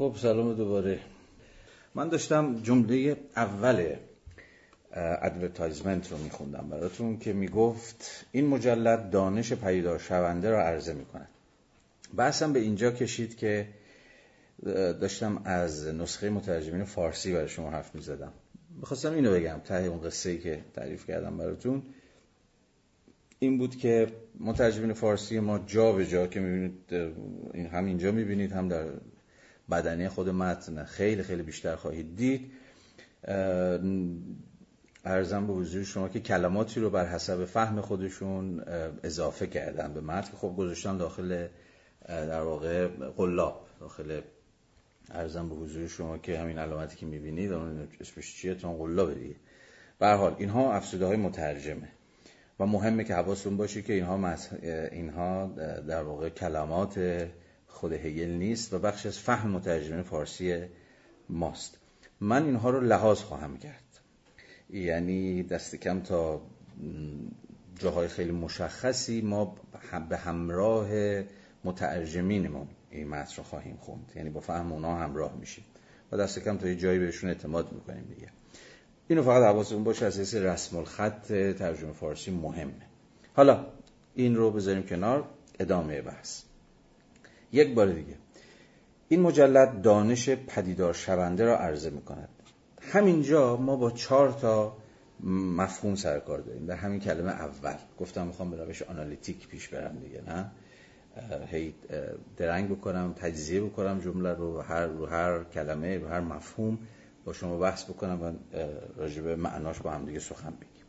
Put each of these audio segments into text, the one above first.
خب سلام دوباره. من داشتم جمله اول advertisement رو میخوندم براتون که می‌گفت این مجلد دانش پیدا شونده را عرضه می‌کند. بحثم به اینجا کشید که داشتم از نسخه مترجمین فارسی برای شما حرف می‌زدم. می‌خواستم اینو بگم ته اون قصه ای که تعریف کردم براتون. این بود که مترجمین فارسی ما جا به جا که می‌بینید این هم اینجا می‌بینید هم در بدنه خود متن خیلی خیلی بیشتر خواهید دید. ارزم به حضور شما که کلماتی رو بر حسب فهم خودشون اضافه کردن به متن. خب گذاشتن داخل در واقع قلاب. داخل ارزم به حضور شما که همین علامتی که می‌بینید اسمش چیه؟ تا قلاب دیگه. به حال اینها افسوده های مترجمه. و مهمه که حواستون باشه که اینها اینها در واقع کلمات خود هگل نیست و بخش از فهم مترجمه فارسی ماست. من اینها رو لحاظ خواهم کرد. یعنی دست کم تا جاهای خیلی مشخصی ما به همراه مترجمینمون این متن رو خواهیم خوند. یعنی با فهم اونا همراه میشیم. و دست کم تا یه جایی بهشون اعتماد می‌کنیم دیگه. اینو فقط حواستون باشه از حیث رسم الخط ترجمه فارسی مهمه. حالا این رو بذاریم کنار. ادامه بحث. یک بار دیگه. این مجلد دانش پدیدار شونده را عرضه می کند همینجا ما با چهار تا مفهوم سرکار داریم در همین کلمه اول. گفتم می‌خوام به روش آنالیتیک پیش برم دیگه نه؟ هی درنگ بکنم تجزیه بکنم جمله رو هر رو هر کلمه رو هر مفهوم با شما بحث بکنم و راجع به معناش با هم دیگه سخن بگیم.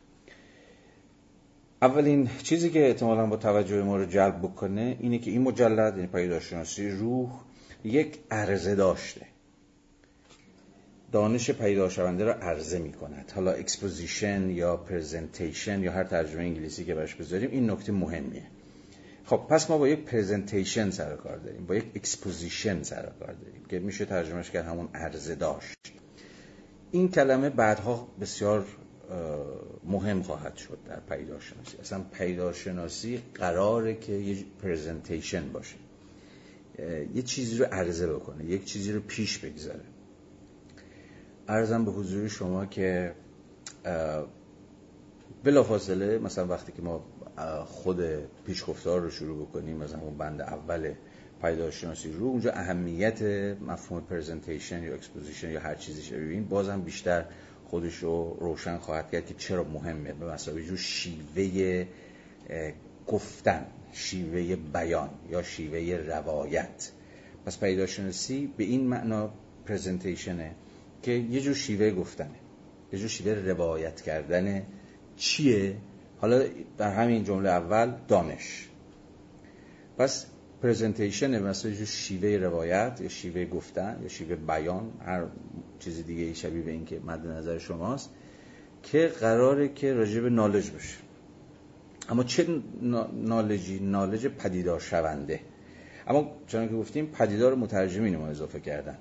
اولین چیزی که احتمالا باید توجه ما رو جلب بکنه اینه که این مجلد یعنی پیداشناسی روح یک عرضه داشته. دانش پیدا شونده را عرضه می کند حالا exposition یا presentation یا هر ترجمه انگلیسی که براش بذاریم این نکته مهمیه. خب پس ما با یک presentation سر کار داریم با یک exposition سر کار داریم که میشه ترجمهش کرد همون عرضه داشت. این کلمه بعدها بسیار مهم خواهد شد در پیداشناسی. اصلا پیداشناسی قراره که یه پرزنتیشن باشه. یه چیزی رو عرضه بکنه یک چیزی رو پیش بگذاره. ارزم به حضور شما که بلافاصله مثلا وقتی که ما خود پیشگفتار رو شروع بکنیم مثلا اون بند اول پیداشناسی رو اونجا اهمیت مفهوم presentation یا exposition یا هر چیزی شبیه بازم بیشتر خودش رو روشن خواهد کرد که چرا مهمه؟ به مثابه یه جور شیوه گفتن شیوه بیان یا شیوه روایت. پس پیداشناسی به این معنا presentation ه که یه جور شیوه گفتنه یه جور شیوه روایت کردن چیه؟ حالا در همین جمله اول دانش. پس پرزنتیشن مثلا شیوه روایت یا شیوه گفتن یا شیوه بیان هر چیز دیگه شبیه به این که مد نظر شماست که قراره که راجع به نالج باشه. اما چه نالجی؟ نالج پدیدار شونده. اما چون که گفتیم پدیدار مترجمین ما اضافه کردن.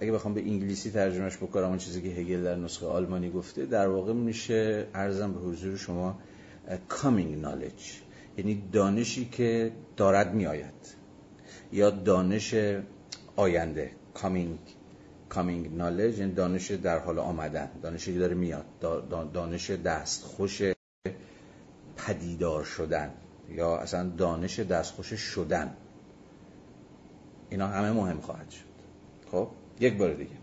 اگه بخوام به انگلیسی ترجمهش بکنم اون چیزی که هگل در نسخه آلمانی گفته در واقع میشه ارزم به حضور شما coming knowledge. یعنی دانشی که دارد میآید یا دانش آینده coming coming knowledge یعنی دانش در حال آمدن دانشی که داره میاد دانش دستخوش پدیدار شدن یا اصلا دانش دستخوش شدن. اینا همه مهم خواهد شد. خب؟ یک بار دیگه.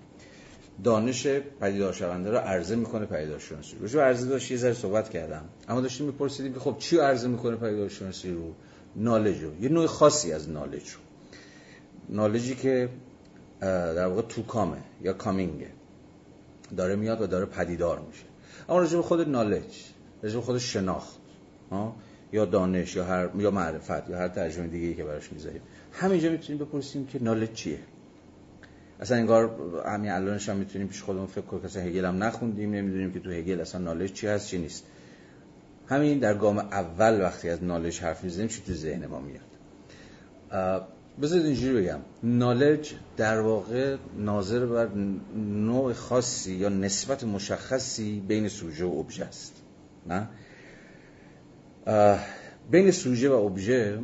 دانش پدیدار شونده رو عرضه می‌کنه پدیدار شناسی رو عرضه داشت یه ذره صحبت کردم. اما داشتیم میپرسیدیم که خب چی عرضه می‌کنه پدیدار شناسی رو؟ نالج رو. یه نوع خاصی از نالج رو. نالجی که در واقع تو کامه یا کامینگه داره میاد و داره پدیدار میشه. اما راجع به خود نالج راجع به خود شناخت یا دانش یا هر یا معرفت یا هر ترجمه دیگه ای که براش می‌ذاریم. همینجا می‌تونیم بپرسیم که نالج چیه؟ اصلا انگار همین الانش هم می‌تونیم پیش خودمون فکر کنیم که هگل هم نخوندیم نمی‌دونیم که تو هگل اصلا نالج چی هست چی نیست. همین در گام اول وقتی از نالج حرف می‌زنیم چی تو ذهن ما میاد. بذارید اینجوری بگم. نالج در واقع ناظر بر نوع خاصی یا نسبت مشخصی بین سوژه و ابژه است نه؟ بین سوژه و ابژه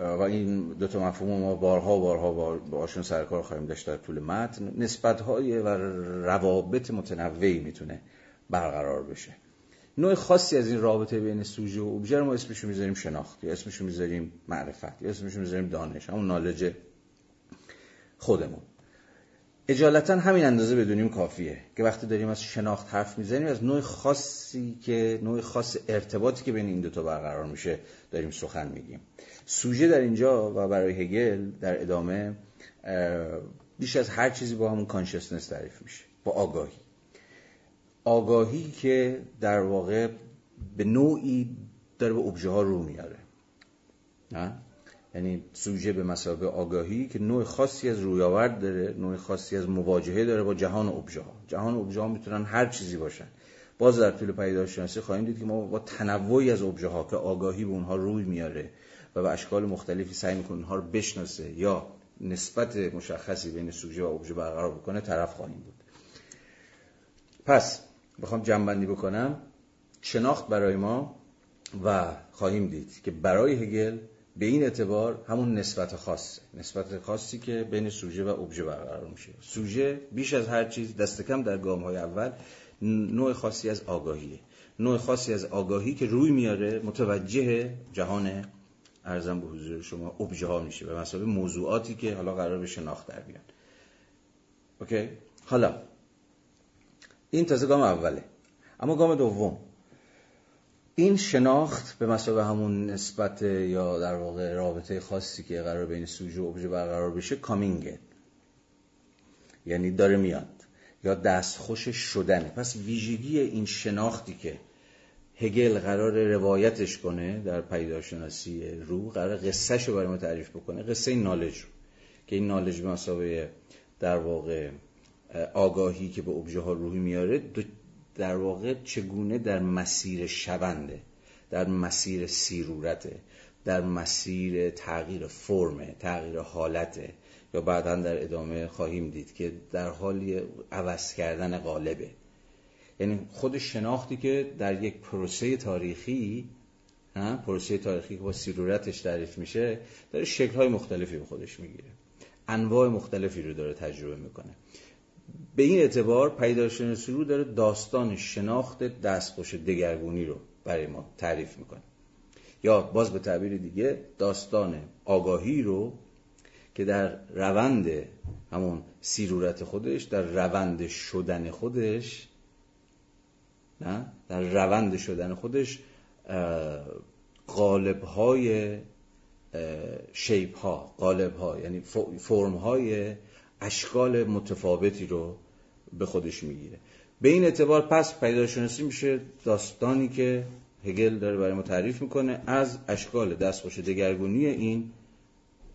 و این دو تا مفهوم ما بارها بارها باشون سرکار خواهیم داشت در طول متن. نسبت های و روابط متنوعی می‌تونه برقرار بشه. نوع خاصی از این رابطه بین سوژه و اوبژه رو ما اسمشو می‌ذاریم شناخت یا اسمشو می‌ذاریم معرفت یا اسمشو می‌ذاریم دانش همون نالج خودمون. اجالتا همین اندازه بدونیم کافیه که وقتی داریم از شناخت حرف می‌زنیم از نوع خاصی که نوع خاص ارتباطی که بین این دوتا برقرار میشه داریم سخن میگیم. سوژه در اینجا و برای هگل در ادامه بیش از هر چیزی با همون کانشسنس تعریف میشه با آگاهی. آگاهی که در واقع به نوعی داره به ابژه ها رو میاره. نه؟ یعنی سوژه به مسابقه آگاهی که نوع خاصی از رویاورد داره نوع خاصی از مواجهه داره با جهان ابژه ها جهان ابژه ها می‌تونن هر چیزی باشن. باز در طول پیدایشناسی خواهیم دید که ما با تنوعی از ابژه ها که آگاهی به اونها روی میاره و به اشکال مختلفی سعی می‌کنه اونها رو بشناسه یا نسبت مشخصی بین سوژه و ابژه برقرار بکنه طرف خواهیم بود. پس بخوام جنبندی بکنم. شناخت برای ما و خواهیم دید که برای هگل به این اعتبار همون نسبت خاصه نسبت خاصی که بین سوژه و ابژه برقرار میشه. سوژه بیش از هر چیز دست کم در گام های اول نوع خاصی از آگاهیه. نوع خاصی از آگاهی که روی میاره متوجه جهان ارزم به حضور شما ابژه ها میشه به مسابقه موضوعاتی که حالا قرار به شناخت در بیان. اوکی؟ حالا این تازه گام اوله. اما گام دوم. این شناخت به مسابقه همون نسبت یا در واقع رابطه خاصی که قرار بین سوژه و ابژه برقرار بشه کامینگه یعنی داره میاد. یا دستخوش شدنه. پس ویژگی این شناختی که هگل قرار روایتش کنه در پیداشناسی رو قرار قصهش رو برای ما تعریف بکنه. قصه این نالج رو. که این نالج به مسابقه در واقع آگاهی که به ابژه ها روحی میاره در واقع چگونه در مسیر شونده در مسیر سیرورته در مسیر تغییر فرمه تغییر حالته یا بعدا در ادامه خواهیم دید که در حالی عوض کردن قالبه یعنی خود شناختی که در یک پروسه تاریخی پروسه تاریخی که با سیرورتش تعریف میشه داره شکلهای مختلفی به خودش می‌گیره. انواع مختلفی رو داره تجربه می‌کنه. به این اعتبار پیداشناسی رو داره داستان شناخت دستخوش دگرگونی رو برای ما تعریف می‌کنه. یا باز به تعبیر دیگه داستان آگاهی رو که در روند همون سیرورت خودش در روند شدن خودش نه؟ در روند شدن خودش قالب های شیپ ها قالب ها یعنی فرم های اشکال متفاوتی رو به خودش می‌گیره. به این اعتبار پس پیداشناسی میشه داستانی که هگل داره برای ما تعریف می‌کنه از اشکال دستخوش دگرگونی این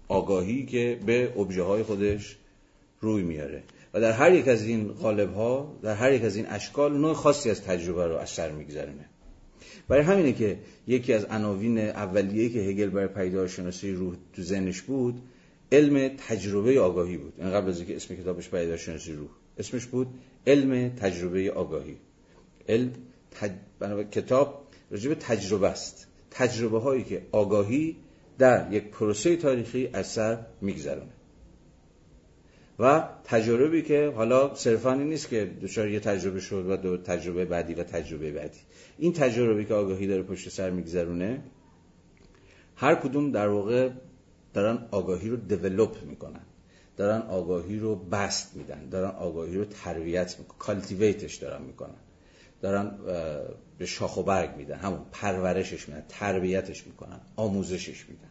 آگاهی که به ابژه های خودش روی میاره. و در هر یک از این قالب ها در هر یک از این اشکال نوع خاصی از تجربه رو از سر میگذرونه. برای همینه که یکی از عناوین اولیه که هگل برای پیداشناسی روح تو ذهنش بود علم تجربه آگاهی بود. این قبل از اینکه اسم کتابش پیداشناسی روح اسمش بود علم تجربه آگاهی. علم تج... کتاب راجع به تجربه است. تجربه هایی که آگاهی در یک پروسه تاریخی از سر میگذرونه. و تجربی که حالا صرفا نیست که دچار یه تجربه شد و دو تجربه بعدی و تجربه بعدی. این تجربی که آگاهی داره پشت سر میگذرونه هر کدوم در واقع دارن آگاهی رو دیولوپ می‌کنن. دارن آگاهی رو بست میدن. دارن آگاهی رو تربیت می‌کنن. کالتیویتش دارن می‌کنن. دارن به شاخ و برگ میدن. همون پرورشش میدن تربیتش می‌کنن آموزشش میدن.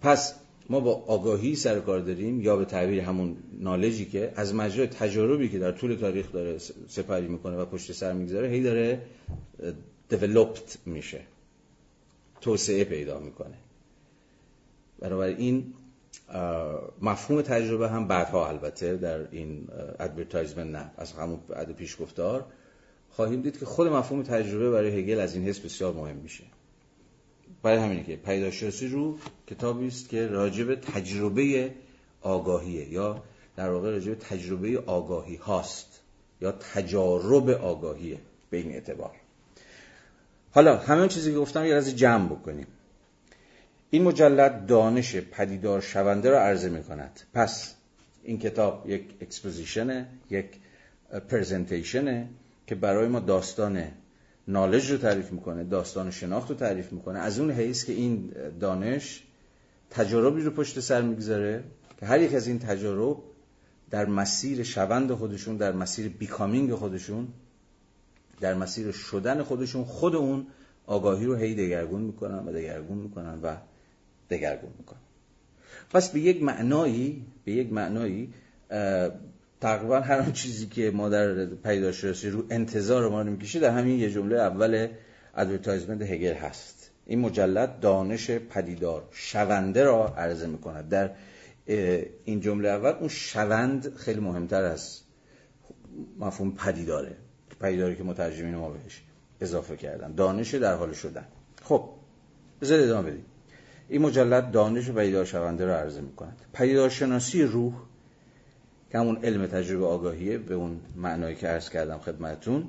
پس ما با آگاهی سر کار داریم یا به تعبیر همون نالجی که از مجرای تجاربی که در طول تاریخ داره سپری می‌کنه و پشت سر می‌گذاره هی داره دیولوپت میشه. توسعه پیدا می‌کنه. این مفهوم تجربه هم بعدها البته در این advertisement نه از همون بعد پیشگفتار خواهیم دید که خود مفهوم تجربه برای هگل از این حیث بسیار مهم میشه. برای همینه که پیداشناسی روح کتابی است که راجب تجربه آگاهیه یا در واقع راجب تجربه آگاهی هاست یا تجارب آگاهیه به این اعتبار. حالا همه چیزی که گفتم یه بار جمع بکنیم. این مجلد دانش پدیدار شونده را عرضه می کند. پس این کتاب یک exposition ه یک presentation ه که برای ما داستان knowledge رو تعریف می‌کنه داستان شناخت رو تعریف می‌کنه. از اون حیث که این دانش تجاربی رو پشت سر می‌گذاره که هر یک از این تجارب در مسیر شدن خودشون در مسیر becoming خودشون در مسیر شدن خودشون خود اون آگاهی رو هی دگرگون می‌کنن و دگرگون می‌کنن و دگرگون می‌کنن پس به یک معنایی به یک معنایی تقریبا هر آن چیزی که ما در پدیدارشناسی روح انتظار ما رو می‌کشه در همین یه جمله اول advertisement هگل هست. این مجلد دانش پدیدار شونده را عرضه می‌کند. در این جمله اول اون شونده خیلی مهمتر از مفهوم پدیداره پدیداری که مترجمین ما بهش اضافه کردن. دانش در حال شدن. خب بذار ادامه بدیم. این مجلد دانش پدیدار شونده را عرضه می‌کند. پدیدارشناسی روح که همون علم تجربه آگاهیه به اون معنایی که عرض کردم خدمتون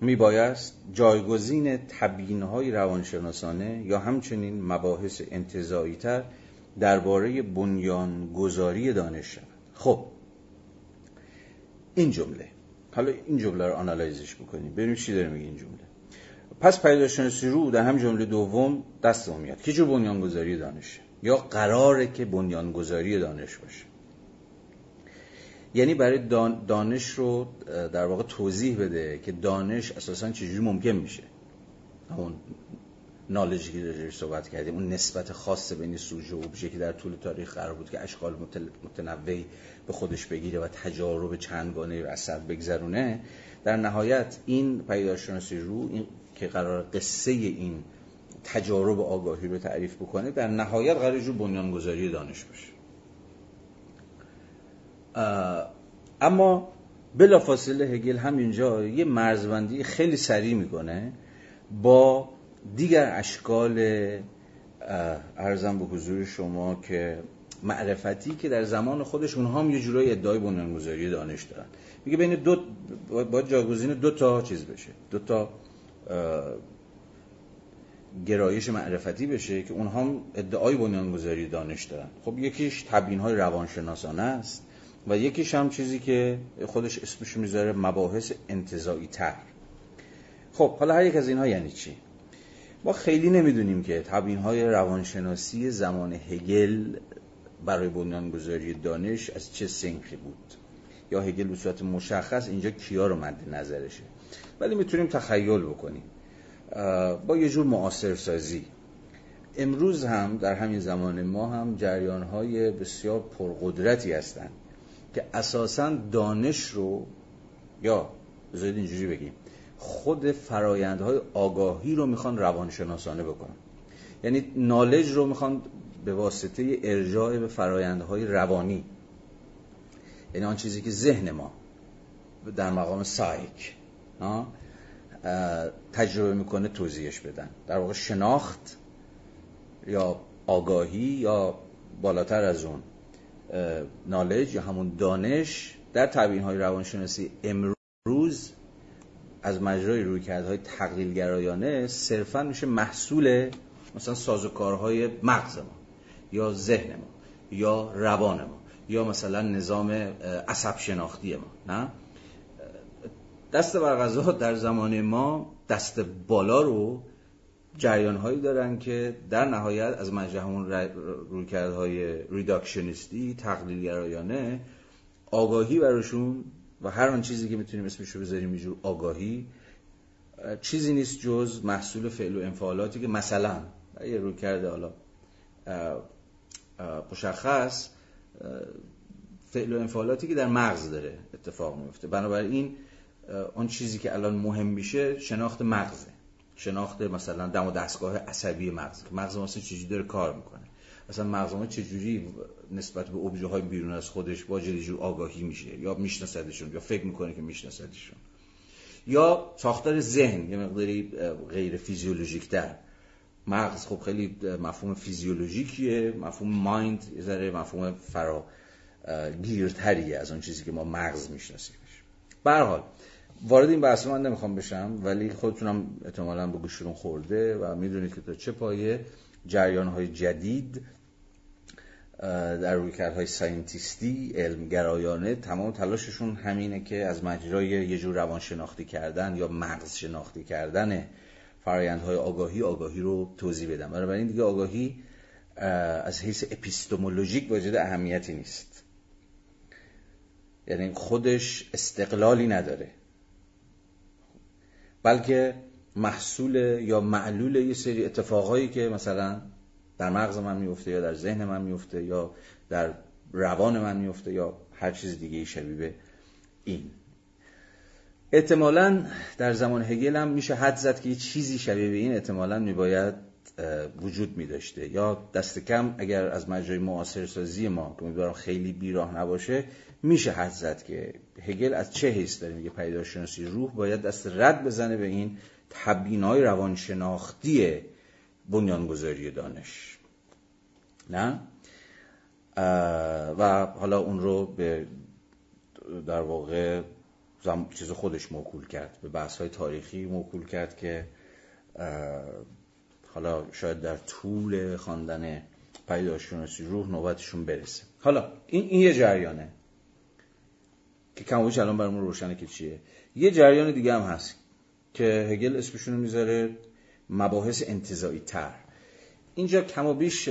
میبایست جایگزین تبیینهای روانشناسانه یا همچنین مباحث انتظایی تر درباره بنیانگذاری دانش شود. خب این جمله. حالا این جمله رو آنالایزش بکنیم. ببینیم چی داره میگه این جمله. پس پیداشناسی رو در هم جمله دوم دست میاد. که جور بنیانگذاری دانش؟ یا قراره که بنیانگذاری دانش باشه. یعنی برای دانش رو در واقع توضیح بده که دانش اساسا چجوری ممکن میشه. همون نالجی که راجعش صحبت کردیم اون نسبت خاص بین سوژه و که در طول تاریخ قرار بود که اشکال متنوعی به خودش بگیره و تجارب چندگانه رو اثر بگذرونه در نهایت این پیداشناسی رو این که قرار قصه این تجارب آگاهی رو تعریف بکنه در نهایت قرار جو بنیانگذاری دانش باشه. اما بلافاصله هگل همینجا یه مرزبندی خیلی سریع می‌کنه با دیگر اشکال ارزم به حضور شما که معرفتی که در زمان خودش اونها هم یه جورایی ادعای بنیانگذاری دانش دارن. میگه بین دو باید جاگزین دو تا چیز بشه. دو تا گرایش معرفتی بشه که اونها هم ادعای بنیانگذاری دانش دارن. خب یکیش تبیین های روانشناسانه است و یکیش هم چیزی که خودش اسمش می‌ذاره مباحث انتظایی تر خب حالا هر یک از اینها یعنی چی؟ ما خیلی نمی‌دونیم که تبیین های روانشناسی زمان هگل برای بنیانگذاری دانش از چه سنخی بود. یا هگل به صورت مشخص اینجا کیا رو مد نظرشه؟ ولی می‌تونیم تخیل بکنیم. با یه جور معاصر سازی امروز هم در همین زمان ما هم جریان های بسیار پرقدرتی هستند که اساسا دانش رو یا بذارید اینجوری بگیم خود فرایندهای آگاهی رو می‌خوان روانشناسانه بکنن. یعنی نالج رو می‌خوان به واسطه ارجاع به فرایندهای روانی. یعنی آن چیزی که ذهن ما در مقام سایک تجربه می‌کنه توضیحش بدن. در واقع شناخت یا آگاهی یا بالاتر از اون نالج یا همون دانش در تبیین های روانشناسی امروز از مجرای رویکردهای تقلیلگرایانه صرفا میشه محصول مثلا سازوکارهای مغز ما یا ذهن ما یا روان ما یا مثلا نظام عصب شناختی ما نه؟ دست بر در زمان ما دست بالا رو جریان هایی دارن که در نهایت از مجرد همون رویکردهای ریداکشنیستی تقلیلگرایانه آگاهی براشون و هر آن چیزی که می‌تونیم اسمش رو بذاریم اینجور آگاهی چیزی نیست جز محصول فعل و انفعالاتی که مثلا یه روی کرده حالا مشخص فعل و انفعالاتی که در مغز داره اتفاق میفته بنابراین اون چیزی که الان مهم میشه شناخت مغزه. شناخت مثلا دم و دستگاه عصبی مغز. مغز ما چجوری داره کار می‌کنه؟ مثلا مغز ما چجوری نسبت به ابژه های بیرون از خودش با جور آگاهی میشه؟ یا میشناسدشون؟ یا فکر می‌کنه که میشناسدشون؟ یا ساختار ذهن یه مقداری غیر فیزیولوژیک در مغز خب خیلی مفهوم فیزیولوژیکیه مفهوم مایند یه ذره مفهوم فرا گیرتریه از اون چیزی که ما مغز میشناسیمش. به حال وارد این بحث من نمی‌خوام بشم ولی خودتونم احتمالا به گوشتون خورده و می‌دونید که تا چه پایه جریان های جدید در رویکردهای ساینتیستی علمگرایانه تمام تلاششون همینه که از مجرای یه جور روانشناختی کردن یا مغز شناختی کردن فرایندهای آگاهی آگاهی رو توضیح بدن بنابراین دیگه آگاهی از حیث اپیستمولوژیک واجد اهمیتی نیست. یعنی خودش استقلالی نداره. بلکه محصول یا معلول یه سری اتفاقایی که مثلا در مغز من میفته یا در ذهن من میفته یا در روان من میفته یا هر چیز دیگه شبیه این. احتمالا در زمان هگل هم میشه حد زد که یه چیزی شبیه به این احتمالا میباید وجود می داشته یا دست کم اگر از مجرای معاصر سازی ما که میدارم خیلی بیراه نباشه میشه حد زد که هگل از چه حیث داره میگه پیداشناسی روح باید دست رد بزنه به این تبینای روانشناختی بنیانگذاری دانش. نه؟ و حالا اون رو به در واقع چیز خودش موکول کرد به بحث های تاریخی موکول کرد که حالا شاید در طول خواندن پیداشناسی روح نوبتشون برسه. حالا این, این یه جریانه. که کموش الان برامون روشنه که چیه. یه جریان دیگه هم هست که هگل اسمشون می‌ذاره مباحث انتظایی تر. اینجا کم و بیش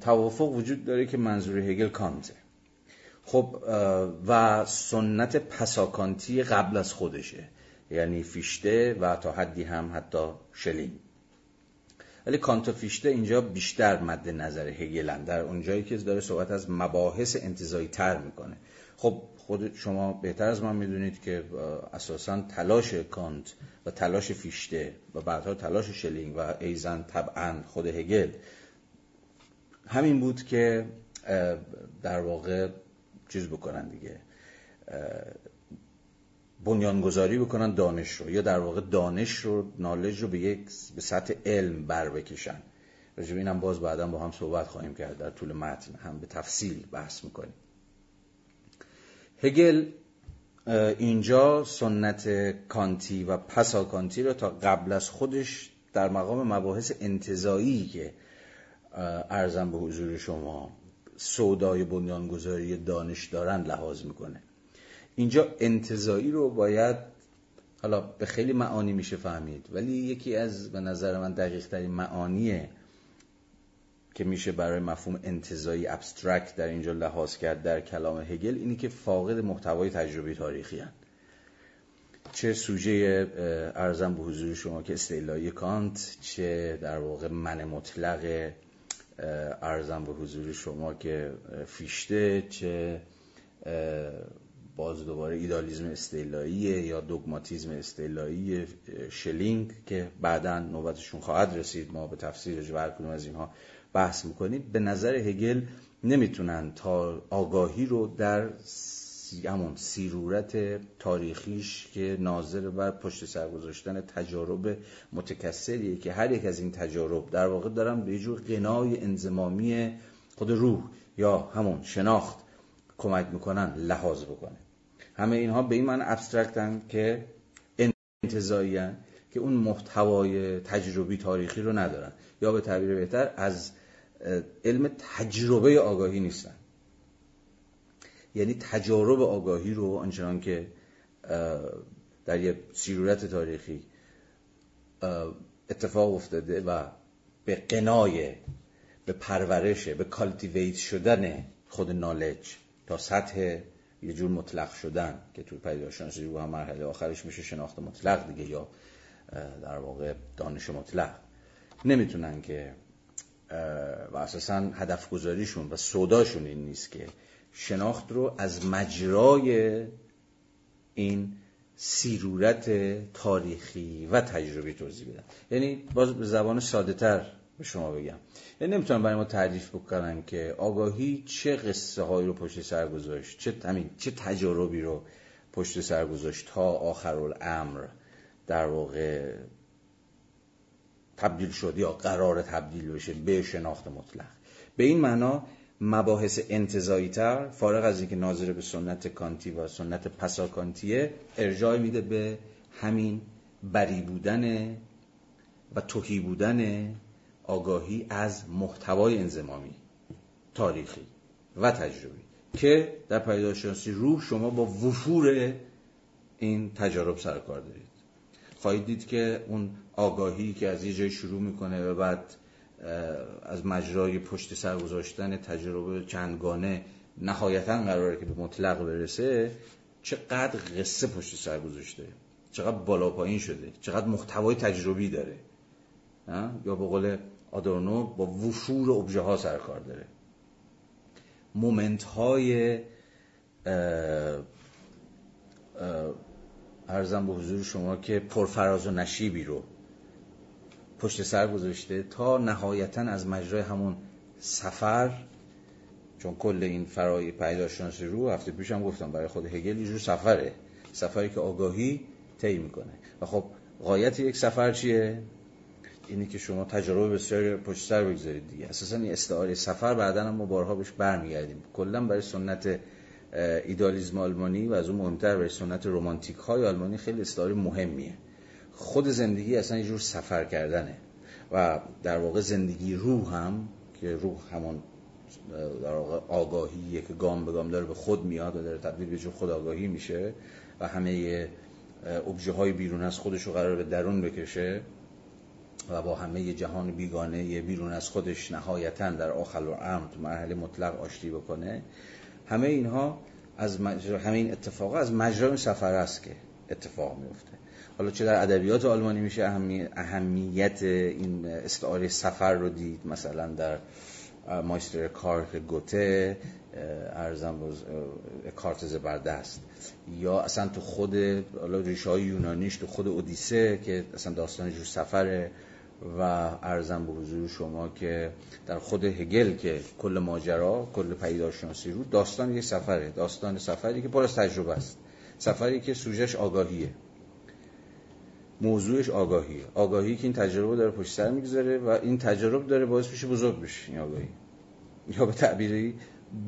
توافق وجود داره که منظور هگل کانته خب و سنت پساکانتی قبل از خودشه. یعنی فیشته و تا حدی هم حتی شلینگ ولی کانت فیشته اینجا بیشتر مد نظر هگلن. در اونجایی که داره صحبت از مباحث انتزاعی تر می‌کنه. خب خود شما بهتر از من می‌دونید که اساسا تلاش کانت و تلاش فیشته و بعدها تلاش شلینگ و ایضا طبعا خود هگل. همین بود که در واقع چیز بکنن دیگه بنیانگذاری بکنن دانش رو یا در واقع دانش رو knowledge رو به یک به سطح علم بر بکشن. راجب اینم باز بعدا با هم صحبت خواهیم کرد در طول متن هم به تفصیل بحث می‌کنیم. هگل اینجا سنت کانتی و پسا کانتی رو تا قبل از خودش در مقام مباحث انتظایی که ارزم به حضور شما سودای بنیانگذاری دانش دارند لحاظ می‌کنه. اینجا انتظایی رو باید حالا به خیلی معانی میشه فهمید ولی یکی از به نظر من دقیق ترین معانیه که میشه برای مفهوم انتزاعی abstract در اینجا لحاظ کرد در کلام هگل اینی که فاقد محتوای تجربی تاریخی ان. چه سوژه عرضم به حضور شما که استعلایی کانت چه در واقع من مطلق عرضم به حضور شما که فیشته چه باز دوباره ایدالیزم استعلاییه یا دوگماتیزم استعلایی شلینگ که بعدا نوبتشون خواهد رسید ما به تفسیر هر کدوم از اینها بحث می‌کنیم به نظر هگل نمی‌تونن تا آگاهی رو در همون سیرورت تاریخیش که ناظر بر پشت سر گذاشتن تجارب متکثریه که هر یک از این تجارب در واقع دارن به جور غنای انزمامی خود روح یا همون شناخت کمک می‌کنن لحاظ بکنه. همه اینها به این معنی ابسترکتن که انتظایی که اون محتوای تجربی تاریخی رو ندارن. یا به تعبیر بهتر از علم تجربه آگاهی نیستن. یعنی تجارب آگاهی رو آنچنان که در یه سیرورت تاریخی اتفاق افتاده و به قنای به پرورش به کالتیویت شدن خود نالج تا سطح یه جور مطلق شدن که توی پیداشناسی رو هم مرحله آخرش میشه شناخت مطلق دیگه یا در واقع دانش مطلق. نمی‌تونن که و اساسا هدف گذاریشون و سوداشون این نیست که شناخت رو از مجرای این سیرورت تاریخی و تجربی توضیح بدن. یعنی باز به زبان ساده تر به شما بگم. یعنی نمی‌تونم برای ما تعریف بکنم که آگاهی چه قصه هایی رو پشت سر گذاشت چه همین چه تجاربی رو پشت سر گذاشت تا آخر الامر در واقع تبدیل شد یا قرار تبدیل بشه به شناخت مطلق. به این معنا مباحث انتظایی تر فارغ از اینکه ناظر به سنت کانتی و سنت پساکانتیه ارجاع میده به همین بری بودن و توهی بودن آگاهی از محتوای انزمامی تاریخی و تجربی که در پیداشناسی روح شما با وفور این تجارب سر کار دارید. خواهید دید که اون آگاهی که از یه جای شروع می‌کنه و بعد از مجرای پشت سر گذاشتن تجربه چندگانه نهایتا قراره که به مطلق برسه چقدر قصه پشت سر گذاشته چقدر بالا پایین شده چقدر محتوای تجربی داره. یا به قول آدورنو با وفور ابژه ها سر کار داره. مومنت های ارزم به حضور شما که پرفراز و نشیبی رو پشت سر گذاشته تا نهایتا از مجرای همون سفر چون کل این فرای پیداشناسی رو هفته پیشم گفتم برای خود هگل یه جور سفره. سفری که آگاهی طی می‌کنه. و خب قایت یک سفر چیه؟ اینی که شما تجربه بسیار پشت سر بگذارید دیگه. اساسا این استعاره سفر بعدا هم ما بارها بهش برمیگردیم. کلا برای سنت ایدالیزم آلمانی و از اون مهمتر برای سنت رومانتیک های آلمانی خیلی استعاره مهمیه. خود زندگی اصلا یه جور سفر کردنه. و در واقع زندگی روح هم که روح همون در واقع آگاهی که گام به گام داره به خود میاد و داره تبدیل به جور خود آگاهی میشه و همه ابژه های بیرون از خودش رو قرار به درون بکشه و با همه جهان بیگانه بیرون از خودش نهایتا در آخر و تو مرحله مطلق آشتی بکنه. همه اینها از مجرا همه این اتفاقا از مجرای سفر است که اتفاق میفته. حالا چه در ادبیات آلمانی میشه اهمیت این استعاره سفر رو دید مثلا در مایستر کارک گوته ارزم کارت زبردست یا اصلا تو خود ریشه های یونانیش تو خود اودیسه که اصلا داستان جور سفره و ارزم به حضور شما که در خود هگل که کل ماجرا کل پیداشناسی رو داستان یه سفره. داستان سفری که پر از تجربه است. سفری که سوژش آگاهیه. موضوعش آگاهیه. آگاهی که این تجربه داره پشت سر می‌گذاره و این تجربه داره باعث میشه بزرگ بشه این آگاهی. یا به تعبیری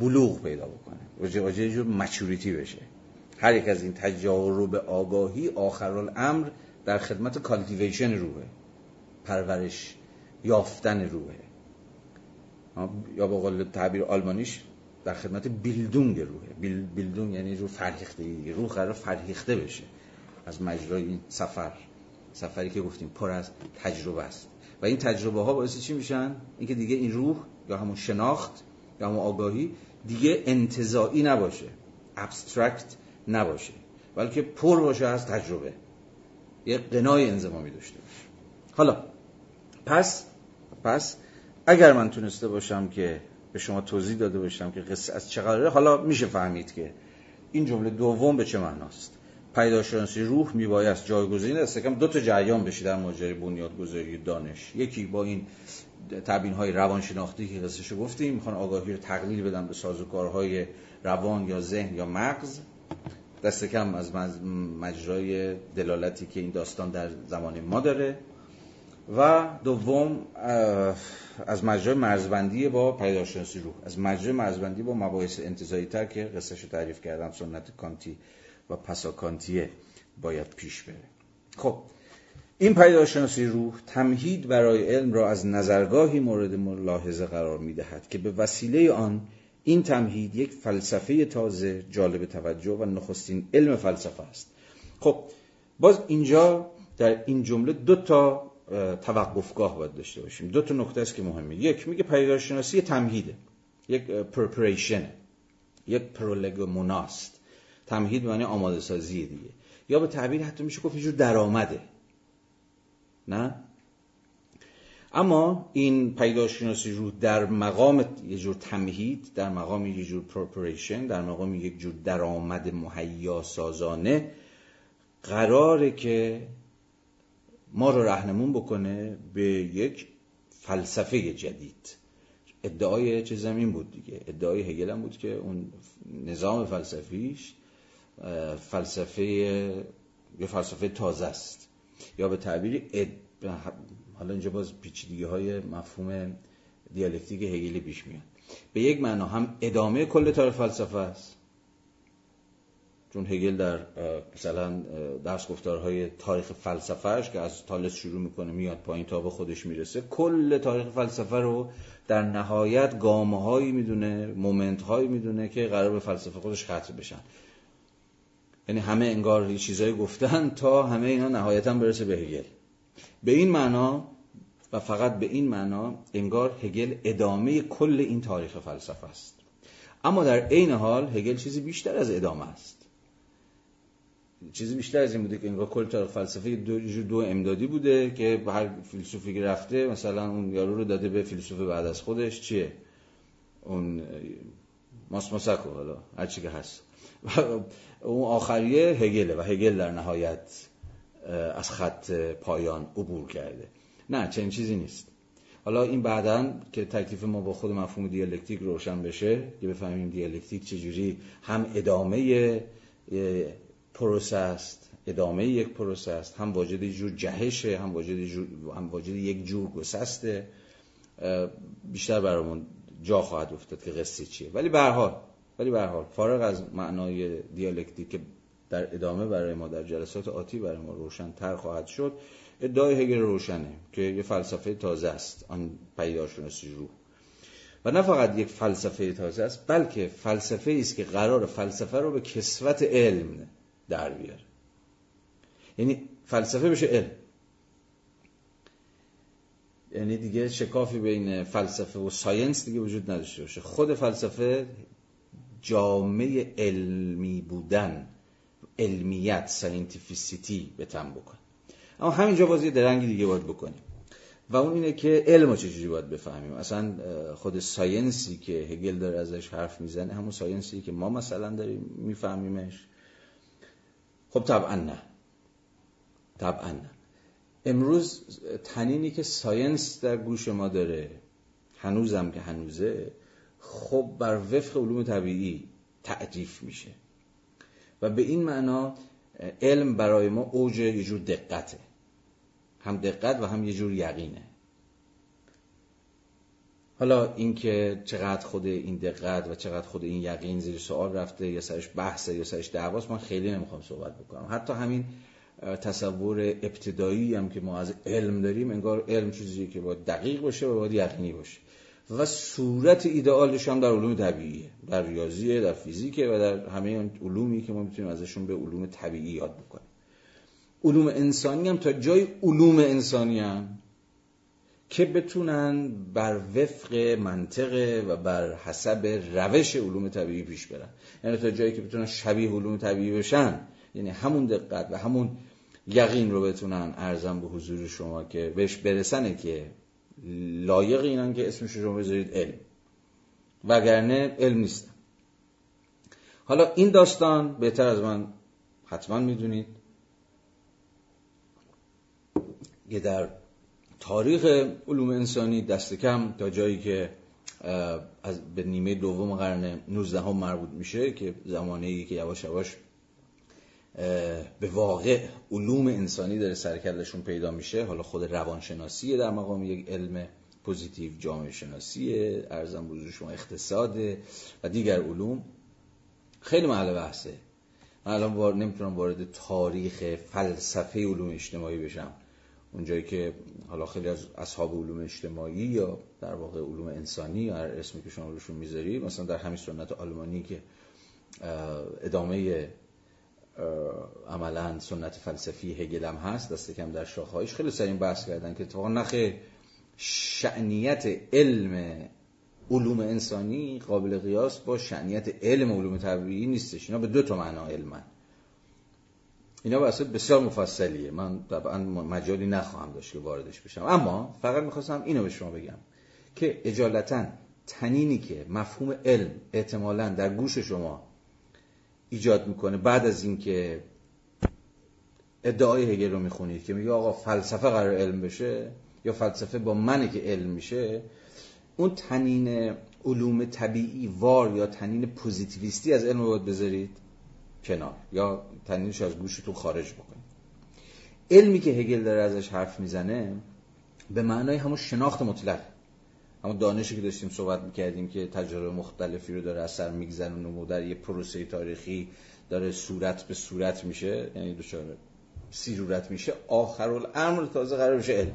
بلوغ پیدا بکنه. و یه جور مچوریتی بشه. هر یک از این تجارب آگاهی آخر الامر در خدمت کالتیویشن روحه. پرورش یافتن روحه. یا با قول تعبیر آلمانیش در خدمت بیلدونگ روحه. بیل بیلدونگ یعنی رو فرهیخته روح قرار فرهیخته بشه. از مجرای این سفر. سفری که گفتیم پر از تجربه است. و این تجربه ها باعث چی میشن؟ اینکه دیگه این روح یا همون شناخت یا همون آگاهی دیگه انتظاعی نباشه. ابسترکت نباشه. بلکه پر باشه از تجربه. یه قنای انزمامی داشته باشه. حالا پس پس اگر من تونسته باشم که به شما توضیح داده باشم که قصه از چه قراره حالا میشه فهمید که این جمله دوم به چه معناست. پیداشناسی روح میبایست جایگزین است. کم دو تا جریان بشه در ماجرای بنیادگذاری دانش. یکی با این تبیین های روانشناختی که قصهشو گفتیم می‌خوان آگاهی رو تقلیل بدن به سازوکارهای روان یا ذهن یا مغز. دست کم از مجرای دلالتی که این داستان در زمان ما داره. و دوم از مجرای مرزبندی با پیداشناسی روح. از مجرای مرزبندی با مباحث انتظایی تر که قصهشو تعریف کردم سنت کانتی و پساکانتیه باید پیش بره. خب این پیداشناسی روح تمهید برای علم را از نظرگاهی مورد ملاحظه قرار می دهد که به وسیله آن این تمهید یک فلسفه تازه جالب توجه و نخستین علم فلسفه است. خب باز اینجا در این جمله دو تا توقفگاه باید داشته باشیم. دو تا نکته است که مهمه. یک میگه پدیدارشناسی تمهیده. یک preparation یک prolegomena ست تمهید معنی آماده سازی دیگه. یا به تعبیر حتی میشه گفت یه جور درآمده. نه؟ اما این پدیدارشناسی رو در مقام یه جور تمهید در مقام یه جور preparation در مقام یک جور درآمد مهیا سازانه قراره که ما رو رهنمون بکنه به یک فلسفه جدید. ادعای چه زمین بود دیگه؟ ادعای هگل هم بود که اون نظام فلسفیش فلسفه یه فلسفه تازه است. یا به تعبیری اد... حالا اینجا باز پیچیدگی های مفهوم دیالکتیک هگلی پیش میاد. به یک معنا هم ادامه کل تاریخ فلسفه است. چون هگل در مثلا درس گفتارهای تاریخ فلسفهش که از تالس شروع می‌کنه میاد پایین تا به خودش می‌رسه کل تاریخ فلسفه رو در نهایت گامه هایی می‌دونه مومنت هایی می‌دونه که قرار به فلسفه خودش ختم بشن. یعنی همه انگار یه چیزایی گفتن تا همه اینا نهایتا برسه به هگل. به این معنا و فقط به این معنا انگار هگل ادامه کل این تاریخ فلسفه است. اما در عین حال هگل چیزی بیشتر از ادامه است. چیزی بیشتر از این بوده که انگار کل تاریخ فلسفه دو, دو امدادی بوده که هر فیلسوفی رفته مثلا اون یارو رو داده به فیلسوف بعد از خودش. چیه؟ اون ماسماسکو حالا هر چی که هست. اون آخریه هگله و هگل در نهایت از خط پایان عبور کرده. نه چنین چیزی نیست. حالا این بعدا که تکلیف ما با خود مفهوم دیالکتیک روشن بشه که بفهمیم دیالکتیک چجوری هم ادامه پروسه است ادامه یک پروسه است هم واجد جور جهشه هم واجد, هم واجد یک جور گسسته. بیشتر برامون جا خواهد افتاد که قصه چیه. ولی به حال ولی به حال فارغ از معنای دیالکتیک که در ادامه برای ما در جلسات آتی برای ما روشن تر خواهد شد ادعای هگل روشنه که یه فلسفه تازه است. آن پیداشناسی رو. و نه فقط یک فلسفه تازه است بلکه فلسفه است که قرار فلسفه رو به کسوت علم در بیاره. یعنی فلسفه بشه علم. یعنی دیگه شکافی بین فلسفه و ساینس دیگه وجود نداشته باشه. خود فلسفه جامعه علمی بودن علمیت scientificity به تن بکن. اما همینجا باز یه درنگی دیگه باید بکنیم. و اون اینه که علم رو چجوری باید بفهمیم؟ اصلا خود science ی که هگل داره ازش حرف می‌زنه همون science ی که ما مثلا داریم میفهمیمش. خب طبعا نه. طبعا نه. امروز طنینی که science در گوش ما داره هنوزم که هنوزه خب بر وفق علوم طبیعی تعریف میشه. و به این معنا علم برای ما اوج یه جور دقته. هم دقت و هم یه جور یقینه. حالا اینکه چقدر خود این دقت و چقدر خود این یقین زیر سوال رفته یا سرش بحثه یا سرش دعواست من خیلی نمی‌خوام صحبت بکنم. حتی همین تصور ابتدایی هم که ما از علم داریم انگار علم چیزی که باید دقیق باشه و باید یقینی باشه. و صورت ایدئالش هم در علوم طبیعیه در ریاضیه در فیزیکه و در همه علومی که ما می‌تونیم ازشون به علوم طبیعی یاد بکنیم. علوم انسانی هم تا جای علوم انسانی هم که بتونن بر وفق منطقه و بر حسب روش علوم طبیعی پیش برن. یعنی تا جایی که بتونن شبیه علوم طبیعی بشن یعنی همون دقت و همون یقین رو بتونن ارزم به حضور شما که بهش برسنه که لایق اینن که اسمش رو بذارید علم. وگرنه علم نیستن حالا این داستان بهتر از من حتما می‌دونید. که در تاریخ علوم انسانی دست کم تا جایی که از به نیمه دوم قرن 19 هم مربوط میشه که زمانه که یواش یواش به واقع علوم انسانی داره سرکلشون پیدا میشه. حالا خود روانشناسی در مقام یک علم positive جامعه شناسی عرضم به حضور شما اقتصاد و دیگر علوم. خیلی محل بحثه. من الان نمی‌تونم وارد تاریخ فلسفه علوم اجتماعی بشم. اونجایی که حالا خیلی از اصحاب علوم اجتماعی یا در واقع علوم انسانی یا هر اسمی که شما روشون می‌ذاری مثلا در همین سنت آلمانی که ادامه عملا سنت فلسفی هگل هم هست دست کم در شاخهایش خیلی سر بحث کردن که اتفاقا نخیر شعنیت علم علوم انسانی قابل قیاس با شعنیت علم علوم طبیعی نیستش. اینا به دو تا معنا علمن. اینا بحث بسیار مفصلیه. من طبعا مجالی نخواهم داشت که واردش بشم. اما فقط می‌خواستم اینو به شما بگم که اجالتا تنینی که مفهوم علم احتمالا در گوش شما ایجاد می‌کنه. بعد از اینکه ادعای هگل رو می‌خونید که میگه آقا فلسفه قرار علم بشه یا فلسفه با منه که علم میشه اون تنین علوم طبیعی وار یا تنین پوزیتیویستی از علم رو بذارید کنار یا تنینش از گوشتون خارج بکنید. علمی که هگل داره ازش حرف می‌زنه به معنای همون شناخت مطلق. اما دانشی که داشتیم صحبت می‌کردیم که تجربه مختلفی رو داره از سر میگذرونه و در یه پروسه تاریخی داره صورت به صورت میشه یعنی دچار سیرورت میشه. آخر الامر تازه قرار بشه علم.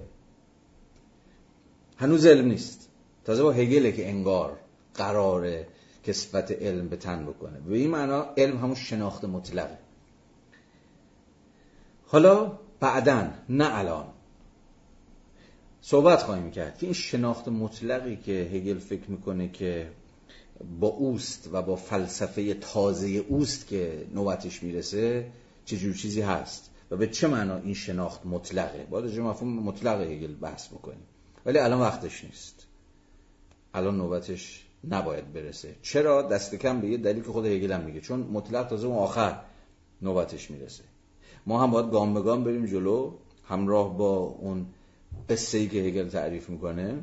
هنوز علم نیست. تازه با هگله که انگار قراره کسبت علم به تن بکنه. به این معنا علم همون شناخت مطلقه. حالا بعدا نه الان. صحبت خواهیم کرد که این شناخت مطلقی که هگل فکر می‌کنه که با اوست و با فلسفه تازه اوست که نوبتش می‌رسه چه چیزی هست و به چه معنا این شناخت مطلقه؟ باید جو مفهوم مطلق هگل بحث بکنیم. ولی الان وقتش نیست. الان نوبتش نباید برسه. چرا؟ دست کم به یه دلیل که خود هگل هم میگه. چون مطلق تازه اون آخر نوبتش می‌رسه. ما هم باید گام به گام بریم جلو همراه با اون قصه ای که هگل تعریف می‌کنه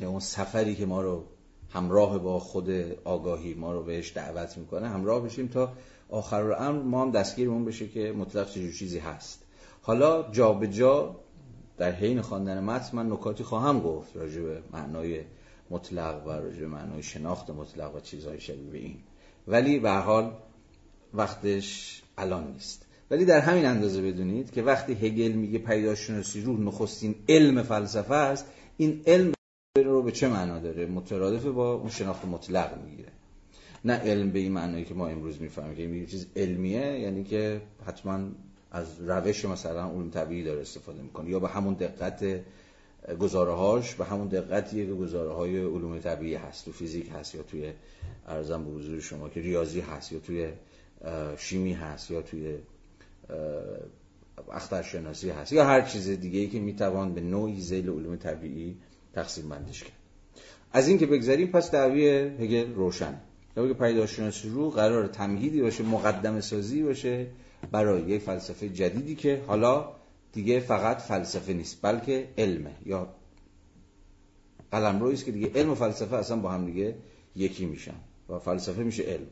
یا اون سفری که ما رو همراه با خود آگاهی ما رو بهش دعوت می‌کنه همراه بشیم تا آخر رو امر ما هم دستگیرمون بشه که مطلق چه چیزی هست. حالا جا به جا در حین خواندن متن من نکاتی خواهم گفت راجع به معنای مطلق و راجع به معنای شناخت مطلق و چیزهای شبیه به این. ولی به حال وقتش الان نیست. ولی در همین اندازه بدونید که وقتی هگل میگه پیداشناسی روح نخستین علم فلسفه است این علم رو به چه معنا داره؟ مترادف با اون شناخت مطلق می‌گیره. نه علم به این معنایی که ما امروز می‌فهمیم که این چیز علمیه یعنی که حتما از روش مثلا علوم طبیعی داره استفاده می‌کنه یا به همون دقت گزاره به همون دقتیه که گزاره های علوم طبیعی هست تو فیزیک هست یا توی ارزم به حضور شما که ریاضی هست یا توی شیمی هست یا توی اخترشناسی هست یا هر چیز دیگه ای که می‌توان به نوعی زیل علوم طبیعی تقسیم بندش کرد. از این که بگذاریم پس دعوی هگل روشن. که پیداشناسی رو قرار تمهیدی باشه مقدم سازی باشه برای یک فلسفه جدیدی که حالا دیگه فقط فلسفه نیست بلکه علمه. یا قلم است که دیگه علم و فلسفه اصلا با هم دیگه یکی میشن و فلسفه میشه علم.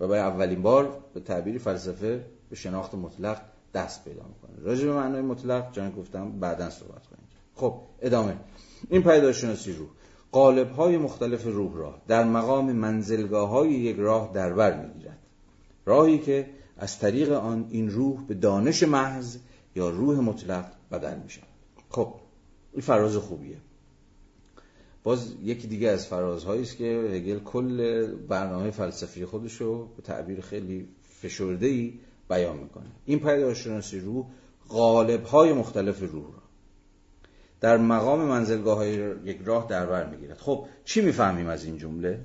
و برای اولین بار به تعبیری فلسفه به شناخت مطلق دست پیدا می‌کنه. راجع به معنای مطلق جان گفتم بعدا صحبت کنیم. خب ادامه. این پیداشناسی روح. قالب های مختلف روح را در مقام منزلگاه های یک راه در بر می‌گیرد. راهی که از طریق آن این روح به دانش محض یا روح مطلق بدل میشه خب این فراز خوبیه. باز یکی دیگه از فرازهایی است که هگل کل برنامه فلسفی خودش رو به تعبیر خیلی فشرده ای بیان می‌کنه. این پیداشناسی روح غالب های مختلف روح را در مقام منزلگاه های یک راه در بر می‌گیرد. خب چی می‌فهمیم از این جمله؟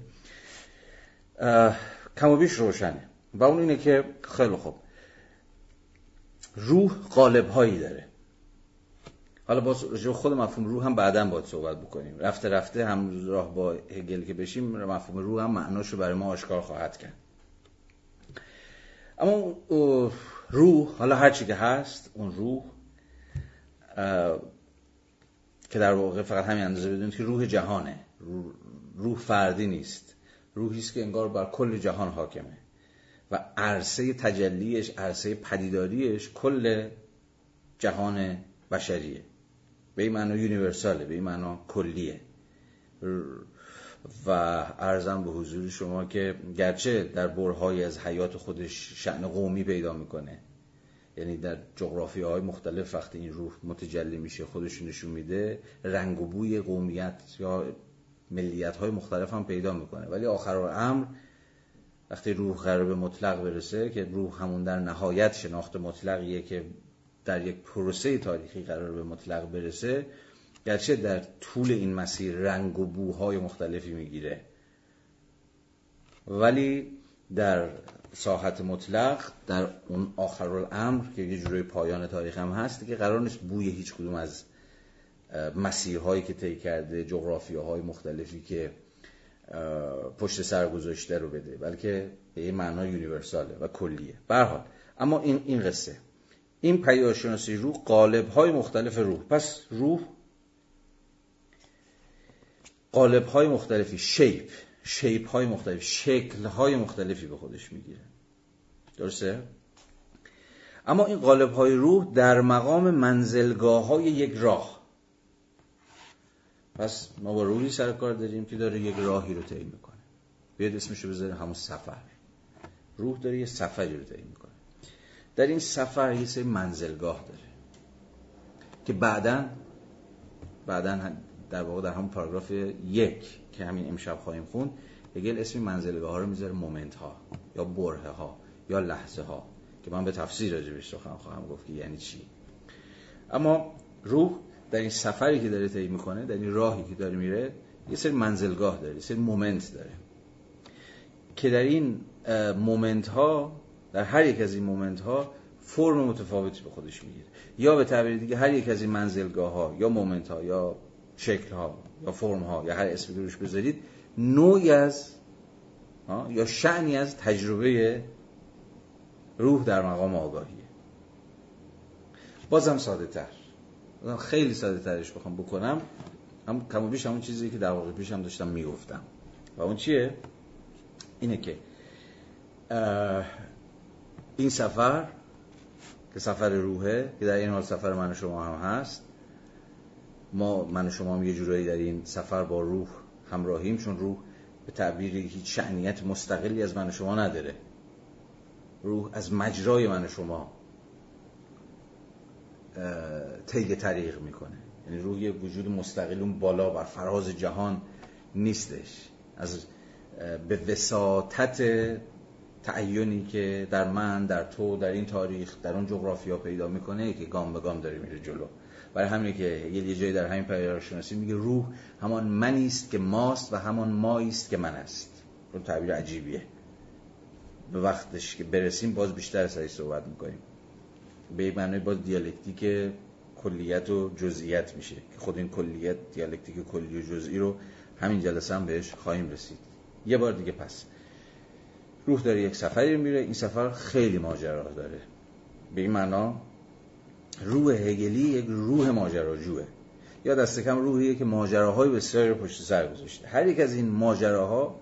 کم و بیش روشنه. و اون اینه که خیلی خوب. روح قالب هایی داره. حالا با خود مفهوم روح هم بعدا باید صحبت بکنیم. رفته رفته هم راه با هگل که بشیم مفهوم روح هم معناش رو برای ما آشکار خواهد کرد. اما روح حالا هر چی که هست اون روح که در واقع فقط همین اندازه بدونید که روح جهانه. روح فردی نیست. روحی است که انگار بر کل جهان حاکمه. و عرصه تجلیش عرصه پدیداریش کل جهان بشریه. به این معنا یونیورساله به این معنا کلیه. و ارزم به حضور شما که گرچه در برهای از حیات خودش شعن قومی پیدا می‌کنه یعنی در جغرافی های مختلف وقتی این روح متجلی میشه خودش نشون میده رنگ و بوی قومیت یا ملیت های مختلف هم پیدا می‌کنه. ولی آخر امر وقتی روح قرار به مطلق برسه که روح همون در نهایت شناخت مطلقیه که در یک پروسه تاریخی قرار به مطلق برسه گرچه در طول این مسیر رنگ و بوهای مختلفی می‌گیره. ولی در ساحت مطلق در اون آخر الامر که یه جوری پایان تاریخ هم هست که قرار نیست بوی هیچ کدوم از مسیرهایی که طی کرده های مختلفی که پشت سر گذاشته رو بده بلکه به یه معنا یونیورساله و کلیه. برحال اما این این قصه. این پیداشناسی روح قالب های مختلف روح. پس روح قالب های مختلفی شیپ شیپ های مختلف شکل های مختلفی به خودش می‌گیره. درسته؟ اما این قالب های روح در مقام منزلگاه های یک راه. پس ما با روحی سر کار داریم که داره یک راهی رو طی می‌کنه. بیاد اسمش رو بذاریم همون سفر. روح داره یه سفری رو طی می‌کنه. در این سفر یه سری منزلگاه داره که بعدا بعدا در واقع در همون پاراگراف یک که همین امشب خواهیم خوند هگل اسم منزلگاه ها رو می‌ذاره مومنت ها یا بره ها یا لحظه ها که من به تفسیر راجبش سخن خواهم گفت که یعنی چی. اما روح در این سفری که داره طی می‌کنه در این راهی که داره میره یه سری منزلگاه داره یه سری moment داره که در این moment ها در هر یک از این moment ها فرم متفاوتی به خودش می‌گیره. یا به تعبیر دیگه هر یک از این منزلگاه ها یا moment ها یا شکل ها یا فرم ها یا هر اسمی روش بذارید نوعی از یا شأنی از تجربه روح در مقام آگاهیه. بازم ساده تر خیلی ساده ترش بخوام بکنم. هم کم و بیش همون چیزی که در واقع پیش هم داشتم می‌گفتم. و اون چیه؟ اینه که این سفر که سفر روحه که در این حال سفر من و شما هم هست ما من و شما هم یه جورایی در این سفر با روح همراهیم چون روح به تعبیری هیچ شعنیت مستقلی از من و شما نداره. روح از مجرای من و شما طی طریق می‌کنه. یعنی روح یه وجود مستقل اون بالا بر فراز جهان نیستش. از به وساطت تعینی که در من در تو در این تاریخ در اون جغرافیا پیدا می‌کنه که گام به گام داره میره جلو. برای همینه که یه جایی در همین پیدار شناسی میگه روح همان منی است که ماست و همان مایی است که من است. اون تعبیر عجیبیه. به وقتش که برسیم باز بیشتر سعی صحبت می‌کنیم. به معنی باز دیالکتیک کلیت و جزئیات میشه که خود این کلیت دیالکتیک کلی و جزئی رو همین جلسه هم بهش خواهیم رسید. یه بار دیگه پس. روح داره یک سفری میره این سفر خیلی ماجرا داره. به این معنا روح هگلی یک روح ماجراجوه. یا دست کم روحیه که ماجراهای بسیاری رو پشت سر گذاشته. هر یک از این ماجراها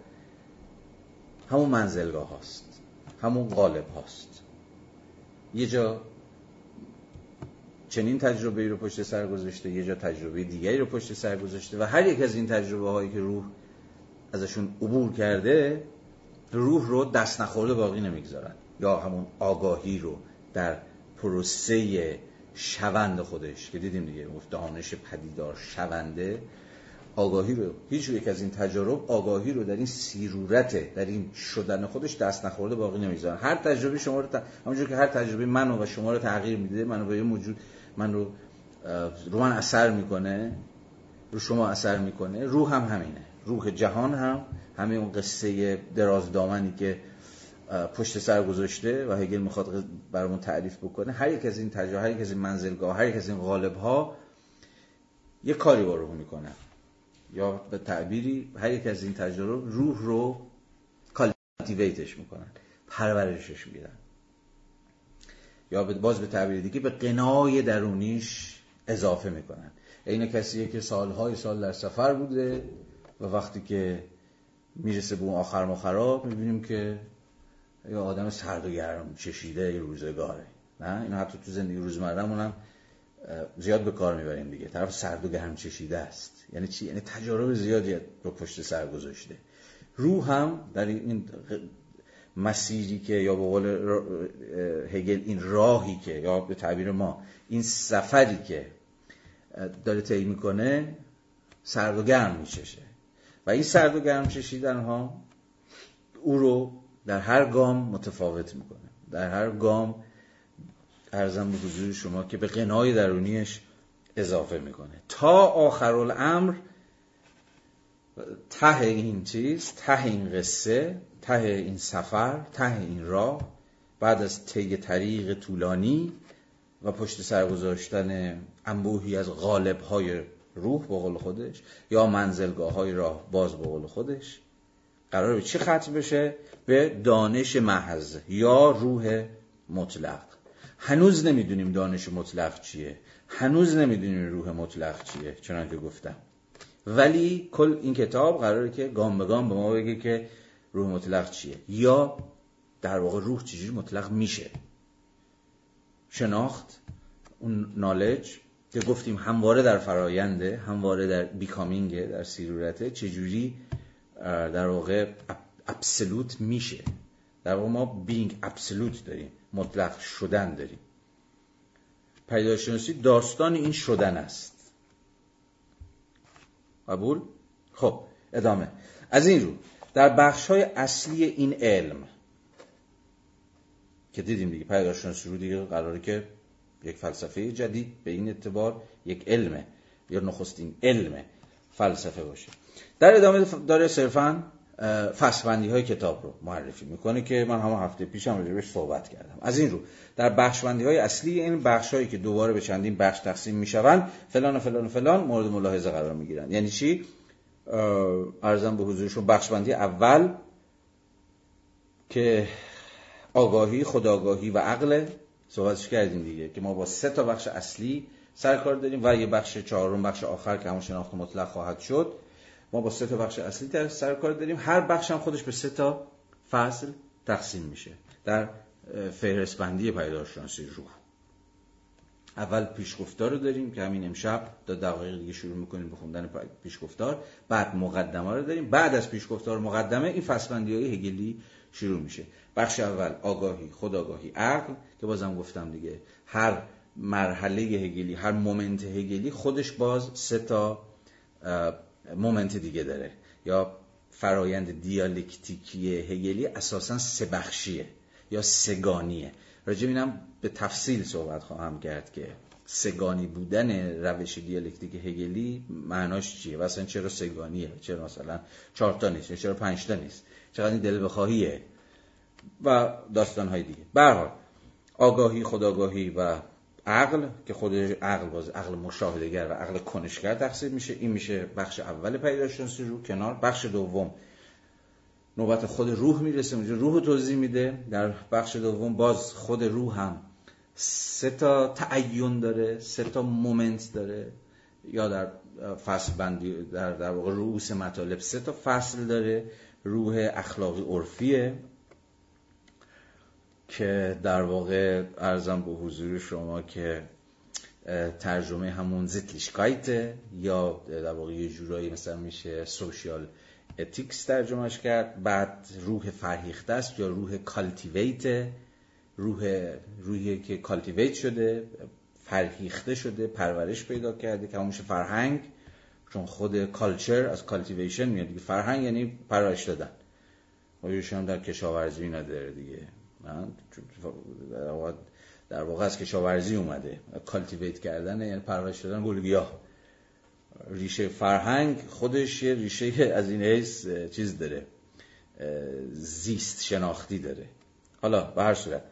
همون منزلگاه هاست. همون غالب هاست. یه جا چنین تجربه رو پشت سر گذاشته یه جا تجربه دیگری رو پشت سر گذاشته و هر یک از این تجربه هایی که روح ازشون عبور کرده روح رو دست نخورده باقی نمی‌گذارن. یا همون آگاهی رو در پروسه شوند خودش که دیدیم دیگه دانش پدیدار شونده. آگاهی رو هیچ یک از این تجارب آگاهی رو در این سیرورت در این شدن خودش دست نخورده باقی نمی‌ذارن هر تجربه شما رو همونجور که هر تجربه منو و شما رو تغییر میده منو به موجود من رو رو من اثر می‌کنه رو شما اثر می‌کنه روح هم همینه. روح جهان هم همین اون قصه دراز دامنی که پشت سر گذاشته و هگل می‌خواد برامون تعریف بکنه هر یک از این تجربه هر یک از این منزلگاه هر یک از این غالب ها یه کاری با روح می‌کنن یا به تعبیری هر یک از این تجربه روح رو کالتیویتش می‌کنن پرورشش میدن. یا باز به تعبیر دیگه به قنای درونیش اضافه می‌کنن. این کسیه که سالهای سال در سفر بوده و وقتی که می‌رسه به اون آخر مخراب می‌بینیم که یه آدم سرد و گرم چشیده یه روزگاره. نه؟ اینو حتی تو زندگی روزمرهمون هم زیاد به کار می‌بریم دیگه. طرف سرد و گرم چشیده است. یعنی چی؟ یعنی تجارب زیادی رو پشت سر گذاشته. روح هم در این مسیری که یا به قول هگل این راهی که یا به تعبیر ما این سفری که داره طی می‌کنه سرد و گرم میچشه. و این سرد و گرم چشیدن ها او رو در هر گام متفاوت می‌کنه. در هر گام ارزم به حضور شما که به قنای درونیش اضافه می‌کنه. تا آخر الامر ته این چیز ته این قصه ته این سفر ته این راه بعد از طی طریق طولانی و پشت سر گذاشتن انبوهی از غالب های روح به قول خودش یا منزلگاه های راه باز به قول خودش. قرار به چی ختم بشه؟ به دانش محض یا روح مطلق. هنوز نمی‌دونیم دانش مطلق چیه. هنوز نمی‌دونیم روح مطلق چیه چنان که گفتم. ولی کل این کتاب قراره که گام به گام به ما بگه که روح مطلق چیه. یا در واقع روح چجوری مطلق میشه. شناخت اون نالج که گفتیم همواره در فراینده همواره در بیکامینگه در سیرورته چجوری در واقع ابسلوت میشه. در واقع ما بینگ ابسلوت داریم مطلق شدن داریم. پیداشناسی داستان این شدن است. قبول؟ خب ادامه. از این رو در بخش های اصلی این علم که دیدیم دیگه پیداشناسی رو دیگه قراره که یک فلسفه جدید به این اعتبار یک علمه یا نخستین علم فلسفه باشه. در ادامه داره صرفا فصبندی های کتاب رو معرفی می‌کنه که من همه هفته پیشم راجبش صحبت کردم. از این رو در بخشبندی های اصلی این بخش هایی که دوباره به چندین بخش تقسیم می‌شوند فلان و فلان و فلان مورد ملاحظه قرار می‌گیرن یعنی چی؟ ارزم به حضورشون بخشبندی اول که آگاهی خداگاهی و عقل صحبتش کردیم دیگه که ما با سه تا بخش اصلی سر کار داریم و یه بخش چهارم بخش آخر که همون شناخت مطلق خواهد شد ما با سه تا بخش اصلی سر کار داریم. هر بخش هم خودش به سه تا فصل تقسیم میشه. در فهرست بندی پیداشناسی روح اول پیشگفتار رو داریم که همین امشب تا دقایق دیگه شروع می‌کنیم به خوندن پیشگفتار. بعد مقدمه رو داریم. بعد از پیشگفتار مقدمه این فصلبندی های هگلی شروع میشه. بخش اول آگاهی خداگاهی عقل که بازم گفتم دیگه هر مرحله هگلی هر moment هگلی خودش باز سه تا moment دیگه داره. یا فرایند دیالکتیکی هگلی اساسا سه بخشیه یا سه‌گانیه. راجع اینم به تفصیل صحبت خواهم کرد که سه‌گانی بودن روش دیالکتیک هگلی معناش چیه؟ و اصلا چرا سه‌گانیه؟ چرا مثلا چهار تا نیست؟ چرا پنج تا نیست؟ چقدر این دل بخواهیه؟ و داستان های دیگه برحال آگاهی خداگاهی و عقل که خود عقل باز عقل مشاهدهگر و عقل کنشگر تقسیم میشه. این میشه بخش اول پیداشناسی رو کنار. بخش دوم نوبت خود روح می‌رسه. اونجا روح توضیح میده. در بخش دوم باز خود روح هم سه تا تعین داره سه تا مومنت داره. یا در فصل بندی در در واقع رؤوس مطالب سه تا فصل داره. روح اخلاقی عرفیه. که در واقع عرضم به حضور شما که ترجمه همون Sittlichkeit یا در واقع یه جورایی مثلا میشه social ethics ترجمهش کرد بعد روح فرهیخته است یا روح cultivate روح روحی که cultivate شده فرهیخته شده پرورش پیدا کرده که همونش فرهنگ چون خود culture از cultivation میاد دیگه. فرهنگ یعنی پرورش دادن. و هم در کشاورزی نداره دیگه. در واقع از کشاورزی اومده. cultivate کردن یعنی پرورش دادن گل گیاه ریشه فرهنگ خودش یه ریشه از این حیث چیز داره. زیست شناختی داره. حالا به هر صورت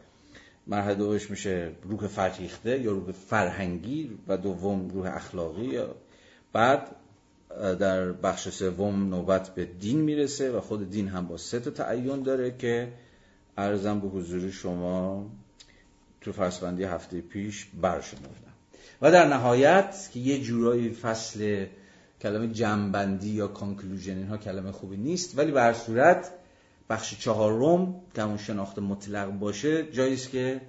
مرحله دومش میشه روح فرهیخته یا روح فرهنگی و دوم روح اخلاقی. بعد در بخش سوم نوبت به دین می‌رسه و خود دین هم با سه تا تعین داره که ارزم به حضور شما تو فصلبندی هفته پیش برشمردم. و در نهایت که یه جورایی فصل کلمه جنبندی یا کانکلوژن اینها کلمه خوبی نیست ولی به صورت بخش چهارم که همون شناخت مطلق باشه جاییست که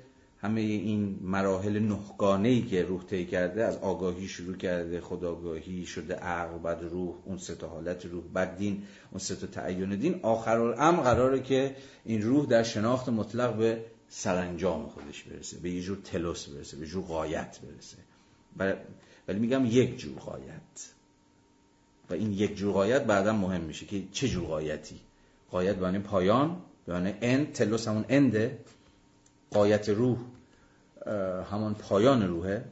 همه این مراحل نهگانه ای که روح طی کرده از آگاهی شروع کرده خداگاهی شده عقل بعد روح اون سه تا حالت روح بعد دین اون سه تا تعین دین. آخر الامر قراره که این روح در شناخت مطلق به سرانجام خودش برسه به یه جور تلوس برسه به جور قایت برسه. ولی میگم یک جور قایت و این یک جور قایت بعدا مهم میشه که چه جور قایتی قایت به پایان به اند تلوس همون انده قایت روح همان پایان روحه.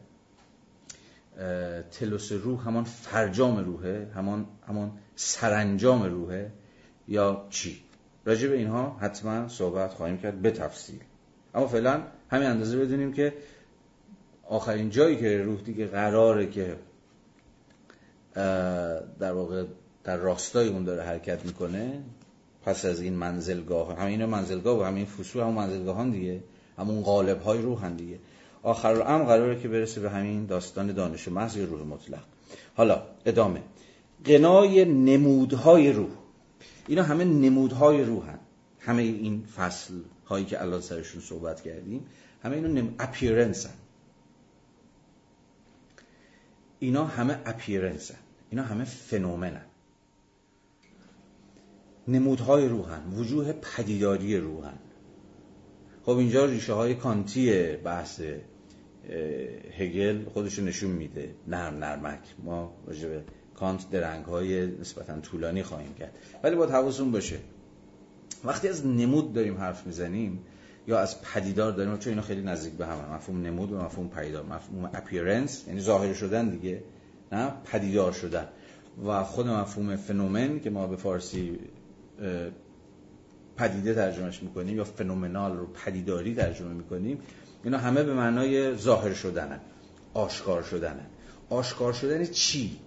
تلوس روح همان فرجام روحه همان همان سرانجام روحه. یا چی؟ راجع به اینها حتما صحبت خواهیم کرد به تفصیل. اما فعلا همین اندازه بدونیم که آخرین جایی که روح دیگه قراره که در واقع در راستای اون داره حرکت می‌کنه پس از این منزلگاه. همین منزلگاه و همین فصول منزلگاهان دیگه. همون قالب های روح هم دیگه. آخر هم قراره که برسه به همین داستان دانش محض روح مطلق. حالا ادامه. قنای نمودهای روح. اینا همه نمودهای روح هم. همه این فصل هایی که الان سرشون صحبت کردیم همه اینا نم... appearance هم. اینا همه appearance اینا همه phenomenon نمودهای روحن وجوه پدیداری روحن خب اینجا ریشه های کانتی بحث هگل خودشو نشون میده نرم نرمک. ما راجع به کانت درنگ های نسبتا طولانی خواهیم کرد. ولی باید حواسون باشه. وقتی از نمود داریم حرف می‌زنیم یا از پدیدار داریم چون اینا خیلی نزدیک به هم مفهوم نمود و مفهوم پدیدار مفهوم اپیرنس یعنی ظاهر شدن دیگه نه پدیدار شدن. و خود مفهوم فنومن که ما به فارسی پدیده ترجمهش می‌کنیم یا فنومنال رو پدیداری ترجمه می‌کنیم اینا همه به معنای ظاهر شدنن آشکار شدنن. آشکار شدن چی؟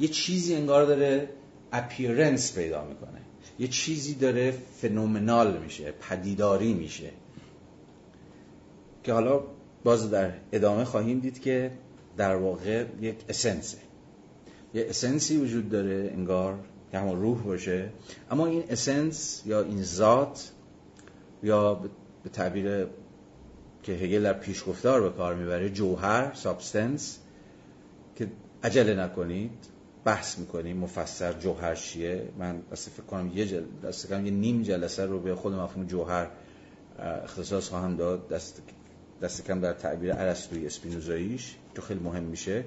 یه چیزی انگار داره اپیرنس پیدا می‌کنه. یه چیزی داره فنومنال میشه پدیداری میشه. که حالا باز در ادامه خواهیم دید که در واقع یک اسنسه یه اسنسی وجود داره انگار که همون روح باشه. اما این اسنس یا این ذات یا به تعبیر که هگل در پیشگفتار به کار می‌بره جوهر substance که عجله نکنید بحث می‌کنیم مفصل جوهر چیه؟ من دست فکر کنم یه جل... کنم یه نیم جلسه رو به خود مفهوم جوهر اختصاص خواهم داد. دست دست کم در تعبیر ارسطویی اسپینوزاییش که خیلی مهم میشه.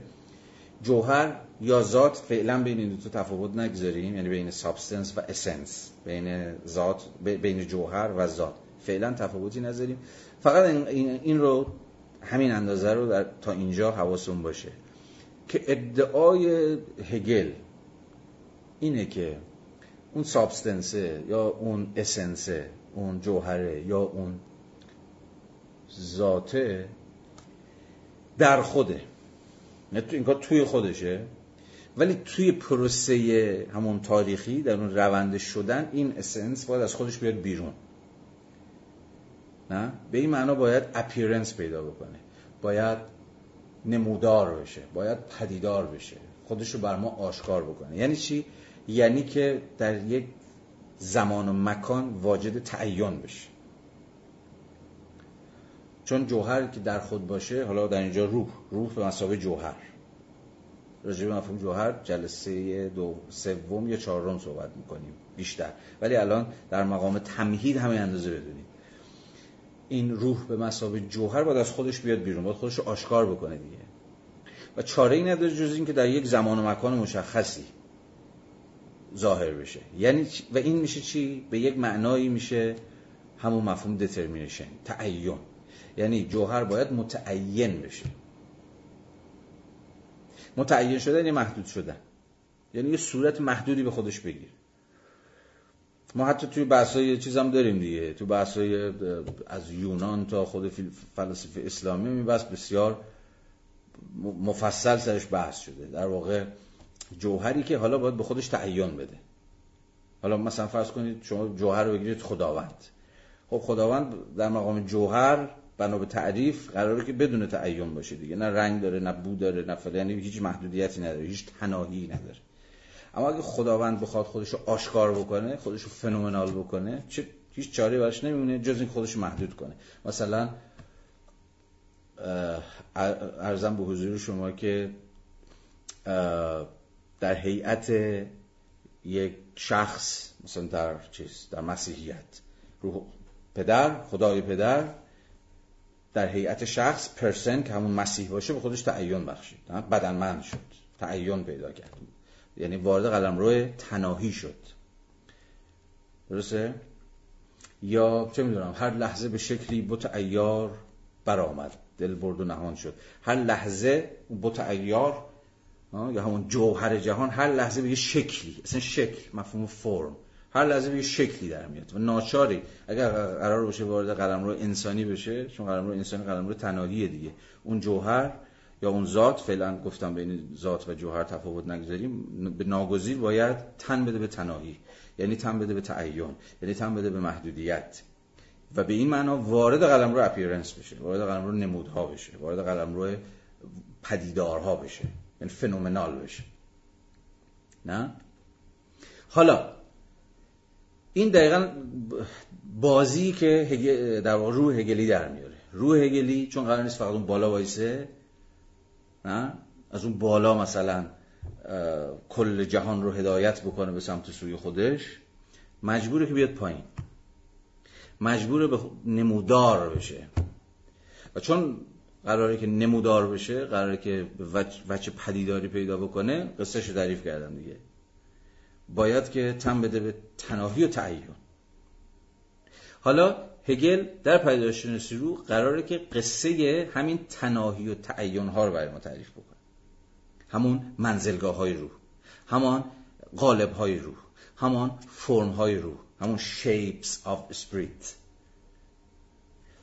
جوهر یا ذات فعلا بین این دو تفاوت نگذاریم یعنی بین substance و essence بین ذات بین جوهر و ذات. فعلا تفاوتی نذاریم. فقط این رو همین اندازه رو در تا اینجا حواسون باشه که ادعای هگل اینه که اون سابستنسه یا اون اسنسه اون جوهره یا اون ذاته در خوده. نه تو این کار توی خودشه. ولی توی پروسه همون تاریخی در اون روند شدن این اسنس باید از خودش بیاد بیرون. نه؟ به این معنا باید اپیرنس پیدا بکنه. باید نمودار بشه. باید پدیدار بشه. خودش رو بر ما آشکار بکنه. یعنی چی؟ یعنی که در یک زمان و مکان واجد تعین بشه. چون جوهر که در خود باشه حالا در اینجا روح روح به مسابقه جوهر. راجع به مفهوم جوهر جلسه دو سوم یا چهارم صحبت می‌کنیم بیشتر. ولی الان در مقام تمهید همه اندازه بدونیم. این روح به مسابقه جوهر باید از خودش بیاد بیرون باید خودش آشکار بکنه دیگه. و چاره ای نداره جز این که در یک زمان و مکان مشخصی ظاهر بشه. یعنی و این میشه چی؟ به یک معنایی میشه همون مفهوم دترمینیشن تعین. یعنی جوهر باید متعین بشه. متعین شدن یعنی محدود شدن. یعنی یه صورت محدودی به خودش بگیر. ما حتی توی بحثای چیز هم داریم دیگه. تو بحثای از یونان تا خود فلسفه اسلامی می بحث بسیار مفصل سرش بحث شده. در واقع جوهری که حالا باید به خودش تعین بده. حالا مثلا فرض کنید شما جوهر رو بگیرید خداوند. خب خداوند در مقام جوهر بنا به تعریف قراره که بدون تعین باشه دیگه. نه رنگ داره نه بو داره نه فلان. یعنی هیچ محدودیتی نداره هیچ تناهی نداره. اما اگه خداوند بخواد خودش رو آشکار بکنه خودش رو فنومنال بکنه چه هیچ چاره براش نمیمونه جز این خودش محدود کنه. مثلا ارزم به حضور شما که در هیئت یک شخص مثلا در چیز در مسیحیت روح پدر خدای پدر در هیئت شخص پرسن که همون مسیح باشه به خودش تعین بخشید. بدنمند شد. تعین پیدا کرد. یعنی وارد قلم روی تناهی شد. درسته؟ یا چه می‌دونم هر لحظه به شکلی بت ایار برآمد. دل برد و نهان شد. هر لحظه بت ایار یا همون جوهر جهان هر لحظه به یه شکلی اصلا شکل مفهوم فرم. هر لحظه به شکلی در میاد و ناچاری اگر قرار باشه وارد قلمرو انسانی بشه چون قلمرو انسانی قلمرو تناهی دیگه. اون جوهر یا اون ذات فعلا گفتم بین ذات و جوهر تفاوت نگذاریم به ناگزیر باید تن بده به تناهی یعنی تن بده به تعین یعنی تن بده به محدودیت. و به این معنا وارد قلم رو اپیرنس بشه وارد قلم رو نمودها بشه وارد قلم رو پدیدارها بشه یعنی فنومنال بشه. نه؟ حالا این دقیقا بازی که در روح هگلی در میاره. روح هگلی چون قرار نیست فقط اون بالا وایسه نه؟ از اون بالا مثلا کل جهان رو هدایت بکنه به سمت سوی خودش مجبوره که بیاد پایین. مجبوره به نمودار بشه. و چون قراره که نمودار بشه قراره که وچه پدیداری پیدا بکنه قصه شو تعریف کردم دیگه. باید که تن بده به تناهی و تعین حالا هگل در پیدایشناسی رو قراره که قصه همین تناهی و تعین ها رو برای ما تعریف بکنه. همون منزلگاه های روح همان قالب های روح همان فرم های روح همون shapes of spirit.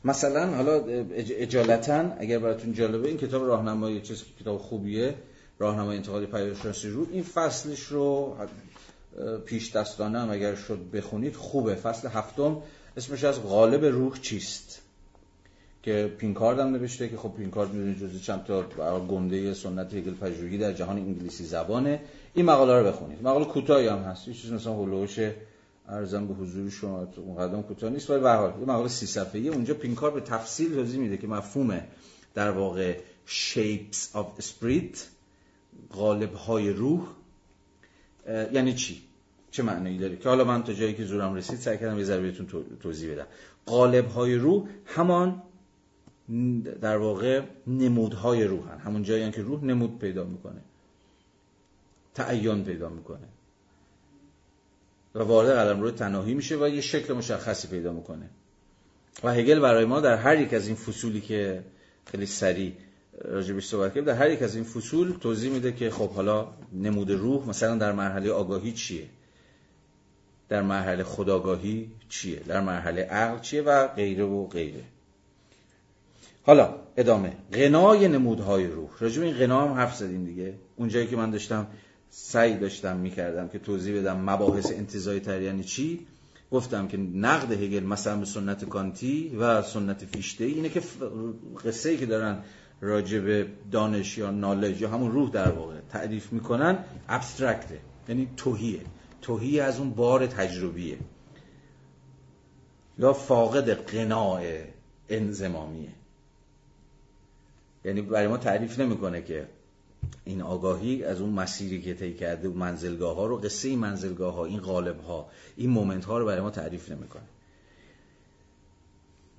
مثلا حالا اجالتا اگر براتون جالبه این کتاب راهنمایی چیز کتاب خوبیه راهنمای انتقادی پیدایشناسی رو این فصلش رو پیش دستانه هم اگر شد بخونید خوبه. فصل هفتم اسمش از غالب روح چیست؟ که پینکارد هم نوشته که خب پینکارد می‌دونید جزی چند تا گنده سنت هگل پژوهی در جهان انگلیسی زبانه. این مقاله رو بخونید. مقاله کوتاهی هم هست. یه چیز مثلا هولوش ارزم به حضور شما مقدم کوتاه نیست. ولی به حال یه مقاله سی صفحه‌ای. اونجا پینکارد به تفصیل توضیح میده که مفهوم در واقع shapes of spirit قالب های روح یعنی چی؟ چه معنی داره؟ که حالا من تا جایی که زورم رسید سعی کردم یه ذره بهتون توضیح بدم. قالب های روح همان در واقع نمودهای روحن. همون جایی که روح نمود پیدا می‌کنه. تعین پیدا می‌کنه. و وارد قلم روی تناهی میشه و یه شکل مشخصی پیدا می‌کنه. و هگل برای ما در هر یک از این فصولی که خیلی سریع راجبش صحبت کرد در هر یک از این فصول توضیح میده که خب حالا نمود روح مثلا در مرحله آگاهی چیه؟ در مرحله خداگاهی چیه؟ در مرحله عقل چیه و غیره و غیره. حالا ادامه. غنای نمودهای روح. راجب این غنا هم حرف زدیم دیگه. اونجایی که من داشتم سعی داشتم می‌کردم که توضیح بدم مباحث انتظایی تر یعنی چی. گفتم که نقد هگل مثلا به سنت کانتی و سنت فیشته اینه که قصه ای که دارن راجب دانش یا نالج یا همون روح در واقع تعریف می‌کنن ابسترکته یعنی توهیه. توهی از اون بار تجربیه. یا فاقد قناع انزمامیه یعنی برای ما تعریف نمی‌کنه که این آگاهی از اون مسیری که طی کرده و منزلگاه ها رو قصه این منزلگاه ها این غالب ها این moment ها رو برای ما تعریف نمی‌کنه.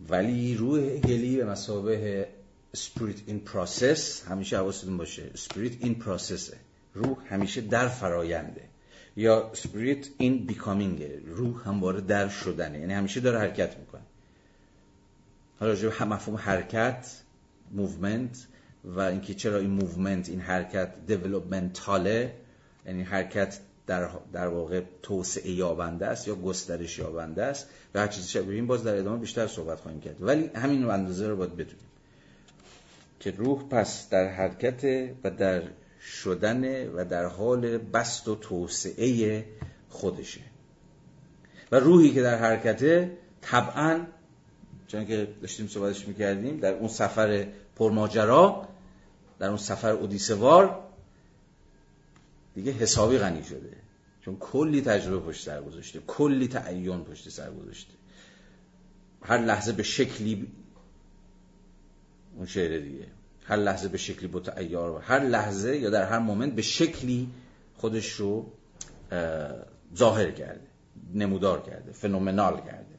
ولی روح هگلی به مثابه spirit in process همیشه حواستون باشه spirit in process روح همیشه در فراینده یا spirit in becoming روح همواره در شدنه یعنی همیشه داره حرکت می‌کنه. حالا جز مفهوم حرکت movement و اینکه چرا این movement این حرکت developmental ه یعنی حرکت در, در واقع توسعه یابنده است یا گسترش یابنده است و هر چیزی شبیه این باز در ادامه بیشتر صحبت خواهیم کرد. ولی همین اندازه رو باید بدونیم. که روح پس در حرکت و در شدن و در حال بست و توسعه خودشه. و روحی که در حرکته طبعا چون که داشتیم صحبتش می‌کردیم در اون سفر پرماجرا در اون سفر اودیسوار دیگه حسابی غنی شده. چون کلی تجربه پشت سر گذاشته کلی تعین پشت سر گذاشته. هر لحظه به شکلی اون شعر دیگه. هر لحظه به شکلی و هر لحظه یا در هر مومنت به شکلی خودش رو ظاهر کرده نمودار کرده فنومنال کرده.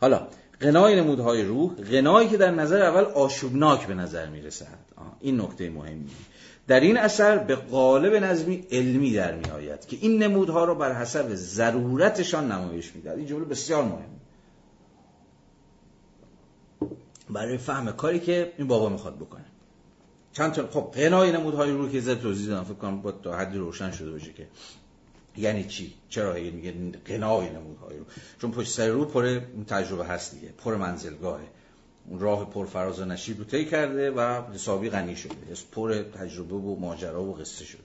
حالا غنای نمودهای روح غنایی که در نظر اول آشوبناک به نظر می‌رسد. این نکته مهمی. در این اثر به قالب نظمی علمی در می آید که این نمودها را بر حسب ضرورتشان نمایش می‌دهد. این جمله بسیار مهم برای فهم کاری که این بابا می‌خواد بکنه. چند تا خب غنای نمودهای روح که زد توضیح دادم فکر کنم با تا حدی روشن شده باشه که یعنی چی؟ چرا هگل میگه قنای نمودهای رو؟ چون پشت سر رو پر تجربه هست دیگه پر منزلگاهه. اون راه پر فراز و نشیب رو طی کرده و حسابی غنی شده. پر تجربه و ماجرا و قصه شده.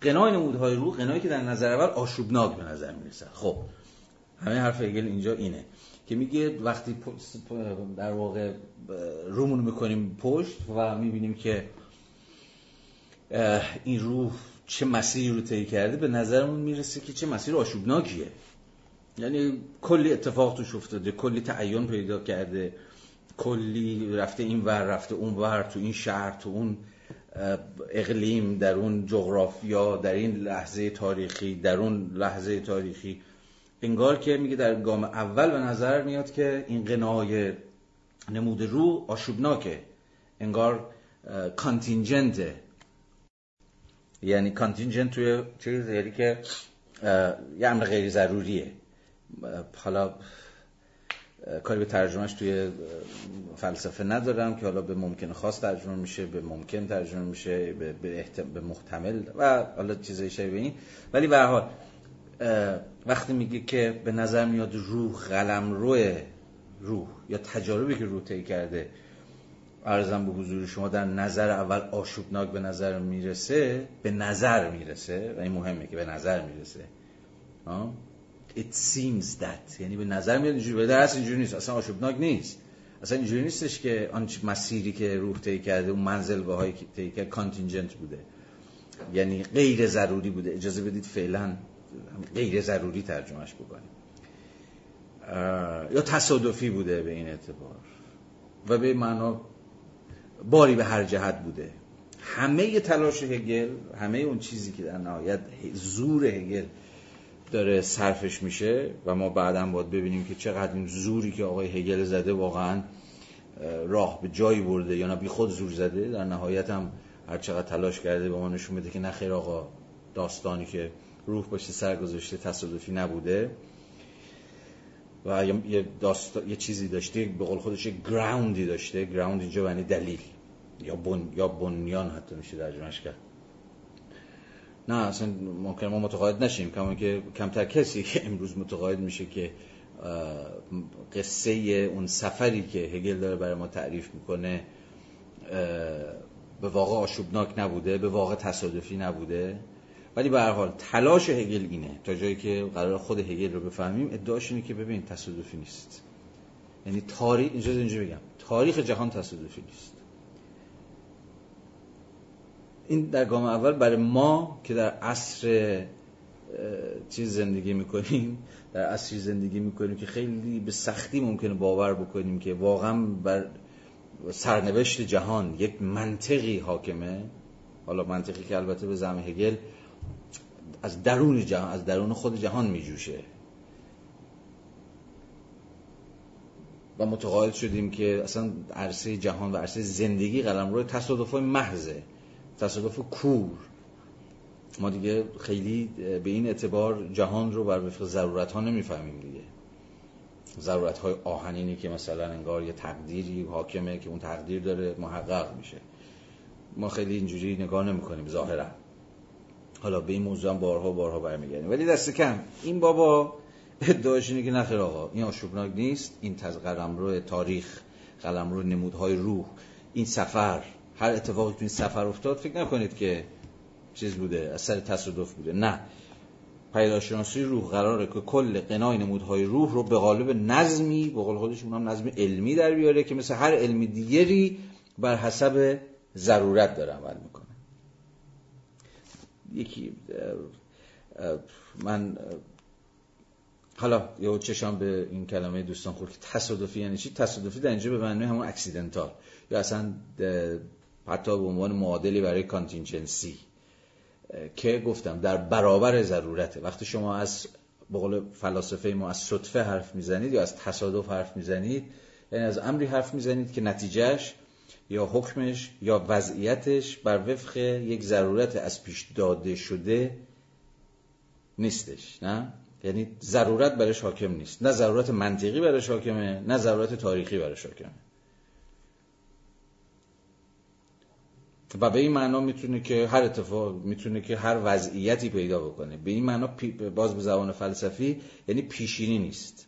قنای نمودهای رو قنایی که در نظر اول آشوبناک به نظر می‌رسه خب همه حرف هگل اینجا اینه که میگه وقتی در واقع رومون می‌کنیم پشت و می‌بینیم که این روح چه مسیری رو طی کرده به نظرمون می‌رسه که چه مسیر آشوبناکیه. یعنی کلی اتفاق توش افتاده کلی تعین پیدا کرده کلی رفته این ور رفته اون ور تو این شهر تو اون اقلیم در اون جغرافیا در این لحظه تاریخی در اون لحظه تاریخی. انگار که میگه در گام اول به نظر میاد که این قنای نمود رو آشوبناکه. انگار کانتینجنته. یعنی کانتینجنت توی چیز یعنی که یه امر غیر ضروریه. حالا کاری به ترجمهش توی فلسفه ندارم که حالا به ممکن خاص ترجمه میشه به ممکن ترجمه میشه به, به, به محتمل و حالا چیزای شبیه این. ولی به حال وقتی میگه که به نظر میاد روح قلم روح روح یا تجاربی که روح طی کرده ارزم به حضور شما در نظر اول آشوبناک به نظر می‌رسه به نظر می‌رسه و این مهمه که به نظر می‌رسه. it seems that. یعنی به نظر میاد اینجوری در اینجوری نیست. اصلا آشوبناک نیست. اصلا اینجوری نیستش که آن مسیری که روح طی کرده اون منزل هایی که طی کرده کانتینجنت بوده. یعنی غیر ضروری بوده. اجازه بدید فعلا غیر ضروری ترجمهش بکنیم. یا تصادفی بوده به این اعتبار و به معنا باری به هر جهت بوده. همه تلاش هگل همه اون چیزی که در نهایت زور هگل داره صرفش میشه و ما بعدا باید ببینیم که چقدر این زوری که آقای هگل زده واقعا راه به جایی برده یا نه بی خود زور زده در نهایت هم هر چقدر تلاش کرده به ما نشون بده که نخیر آقا داستانی که روح باشه سر گذاشته تصادفی نبوده. و یه, یه چیزی داشته به قول خودش گراوندی داشته. گراوند اینجا یعنی دلیل. یا, بن... یا بنیان حتی میشه درجمش کرد. نه اصلا ممکن ما متقاعد نشیم. کما که کمتر کسی که امروز متقاعد میشه که قصه اون سفری که هگل داره برای ما تعریف می‌کنه به واقع آشوبناک نبوده به واقع تصادفی نبوده. ولی به هر حال تلاش هگل اینه. تا جایی که قرار خود هگل رو بفهمیم ادعاش اینه که ببین تصادفی نیست. یعنی تاریخ اینجا اینجا بگم تاریخ جهان تصادفی نیست. این در گام اول برای ما که در عصر چیز زندگی می‌کنیم در عصری زندگی می‌کنیم که خیلی به سختی ممکنه باور بکنیم که واقعا بر سرنوشت جهان یک منطقی حاکمه. حالا منطقی که البته به زم هگل از درون جهان از درون خود جهان میجوشه. و متقاعد شدیم که اصلا عرصه جهان و عرصه زندگی قلم روی تصادف محضه. تصادف کور. ما دیگه خیلی به این اعتبار جهان رو بر وفق ضرورت ها نمی‌فهمیم دیگه. ضرورت های آهنینی که مثلا انگار یه تقدیری حاکمه که اون تقدیر داره محقق میشه. ما خیلی اینجوری نگاه نمی کنیم ظاهرا. حالا به این موضوع هم بارها بارها برمیگردیم. ولی دست کم. این بابا ادعاش اینه که نخیر آقا این آشوبناک نیست. این تز قلمرو تاریخ قلمرو نمودهای روح این سفر. هر اتفاقی تو این سفر افتاد فکر نکنید که چیز بوده اثر تصادف بوده. نه. پدیدارشناسی روح قراره که کل غنای نمودهای روح رو به قالب نظمی به قول خودش هم نظم علمی در بیاره که مثل هر علمی دیگری بر حسب ضرورت داره عمل می‌کنه. یکی من حالا یه چشم به این کلمه دوستان خود که تصادفی یعنی چی؟ تصادفی در اینجا به معنی همون accidental. یا اصلا حتی به عنوان معادلی برای contingency. که گفتم در برابر ضرورته. وقتی شما از به قول فلاسفه ما از صدفه حرف می‌زنید یا از تصادف حرف می‌زنید یعنی از امری حرف می‌زنید که نتیجهش یا حکمش یا وضعیتش بر وفق یک ضرورت از پیش داده شده نیستش نه؟ یعنی ضرورت برش حاکم نیست. نه ضرورت منطقی برش حاکمه نه ضرورت تاریخی برش حاکمه. و به این معنا می‌تونه که هر اتفاق می‌تونه که هر وضعیتی پیدا بکنه. به این معنا باز به زبان فلسفی یعنی پیشینی نیست.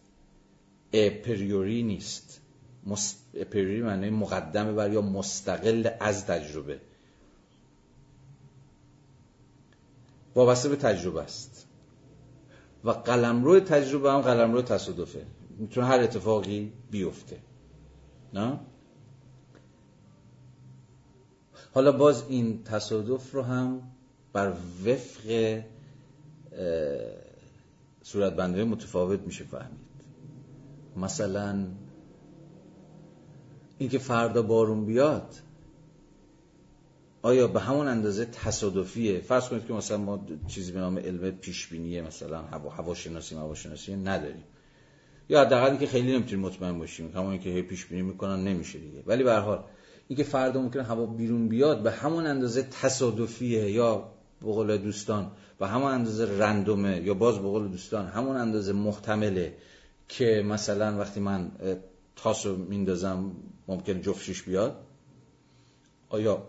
اپریوری نیست. مست... اپریوری معنی مقدمه بر یا مستقل از تجربه. وابسته به تجربه است. و قلمرو تجربه هم قلمرو تصادفه. می‌تونه هر اتفاقی بیفته. نه؟ حالا باز این تصادف رو هم بر وفق صورتبندهای متفاوت میشه فهمید. مثلا اینکه فردا بارون بیاد آیا به همون اندازه تصادفیه؟ فرض کنید که مثلا ما چیزی به نام علم پیش بینی مثلا هوا هواشناسی هواشناسی نداریم. یا حداقل که خیلی نمی‌تونیم مطمئن باشیم. همون که هی پیش بینی می‌کنن نمیشه دیگه. ولی به هر حال اینکه فردا ممکنه هوا بیرون بیاد به همون اندازه تصادفیه یا به قول دوستان به همون اندازه رندومه یا باز به قول دوستان همون اندازه محتمله که مثلا وقتی من تاس رو میندازم ممکن جفتشش بیاد؟ آیا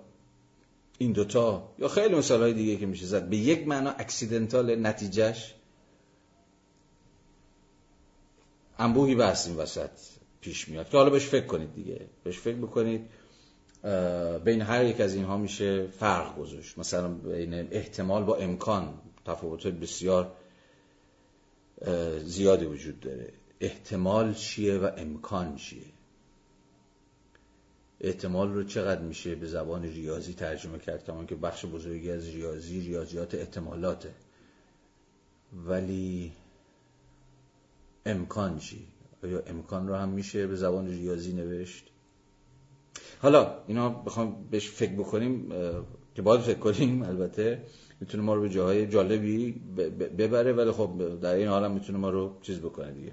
این دوتا یا خیلی مثال های دیگه که میشه زد به یک معنا اکسیدنتال نتیجهش؟ انبوهی بحث این وسط پیش میاد که حالا بهش فکر کنید دیگه. بهش فکر بکنید بین هر یک از اینها میشه فرق گذاشت. مثلا بین احتمال با امکان تفاوت بسیار زیادی وجود داره. احتمال چیه و امکان چیه؟ احتمال رو چقدر میشه به زبان ریاضی ترجمه کرد کمان که بخش بزرگی از ریاضی ریاضیات احتمالاته. ولی امکان چی؟ آیا امکان رو هم میشه به زبان ریاضی نوشت؟ حالا اینا بخوام بهش فکر بکنیم که باید فکر کنیم البته می‌تونه ما رو به جاهای جالبی ببره ولی خب در این حال هم می‌تونه ما رو چیز بکنه دیگه.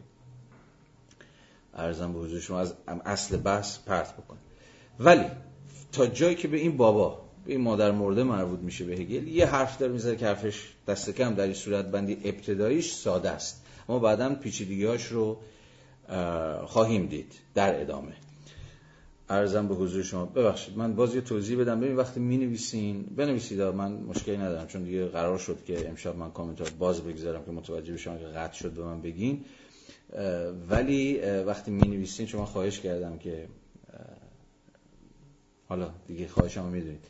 ارزم به حضور شما از اصل بحث پرت بکنه ولی تا جایی که به این بابا به این مادر مرده مربوط میشه به هگل یه حرف داره می‌زنه که حرفش دست کم در این صورت بندی ابتداییش ساده است. ما بعدا پیچیدگیاش رو خواهیم دید در ادامه. ارزم به حضور شما ببخشید من باز یه توضیح بدم. ببین وقتی می نویسین بنویسید من مشکلی ندارم چون دیگه قرار شد که امشب من کامنتار باز بگذارم که متوجه بشم که قطع شد به من بگین. ولی وقتی می نویسین شما خواهش کردم که حالا دیگه خواهشمو می‌دونید.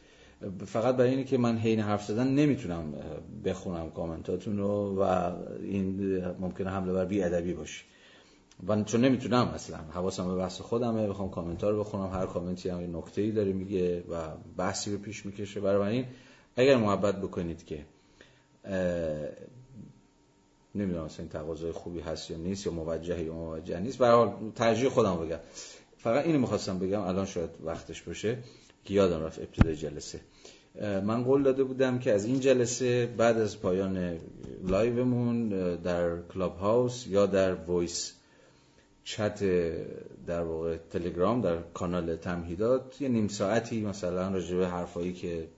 فقط برای اینه که من حین حرف زدن نمی‌تونم بخونم کامنتاتون رو و این ممکنه حمله بر بی ادبی باشه. من چون نمی‌تونم اصلا. حواسم به بحث خودمه بخوام کامنتار رو بخونم هر کامنتی هم یه نکته‌ای داره میگه و بحثی رو پیش می‌کشه. برای این اگر محبت بکنید که نمی‌دونم اصلا این تقاضای خوبی هست یا نیست یا موجه یا موجه نیست برای ترجیح خودم بگم. فقط اینو می‌خواستم بگم الان شاید وقتش باشه که یادم رفت ابتدای جلسه. من قول داده بودم که از این جلسه بعد از پایان لایومون در کلاب هاوس یا در voice chat در واقع تلگرام در کانال تمهیدات یه نیم ساعتی مثلا راجع به حرفایی که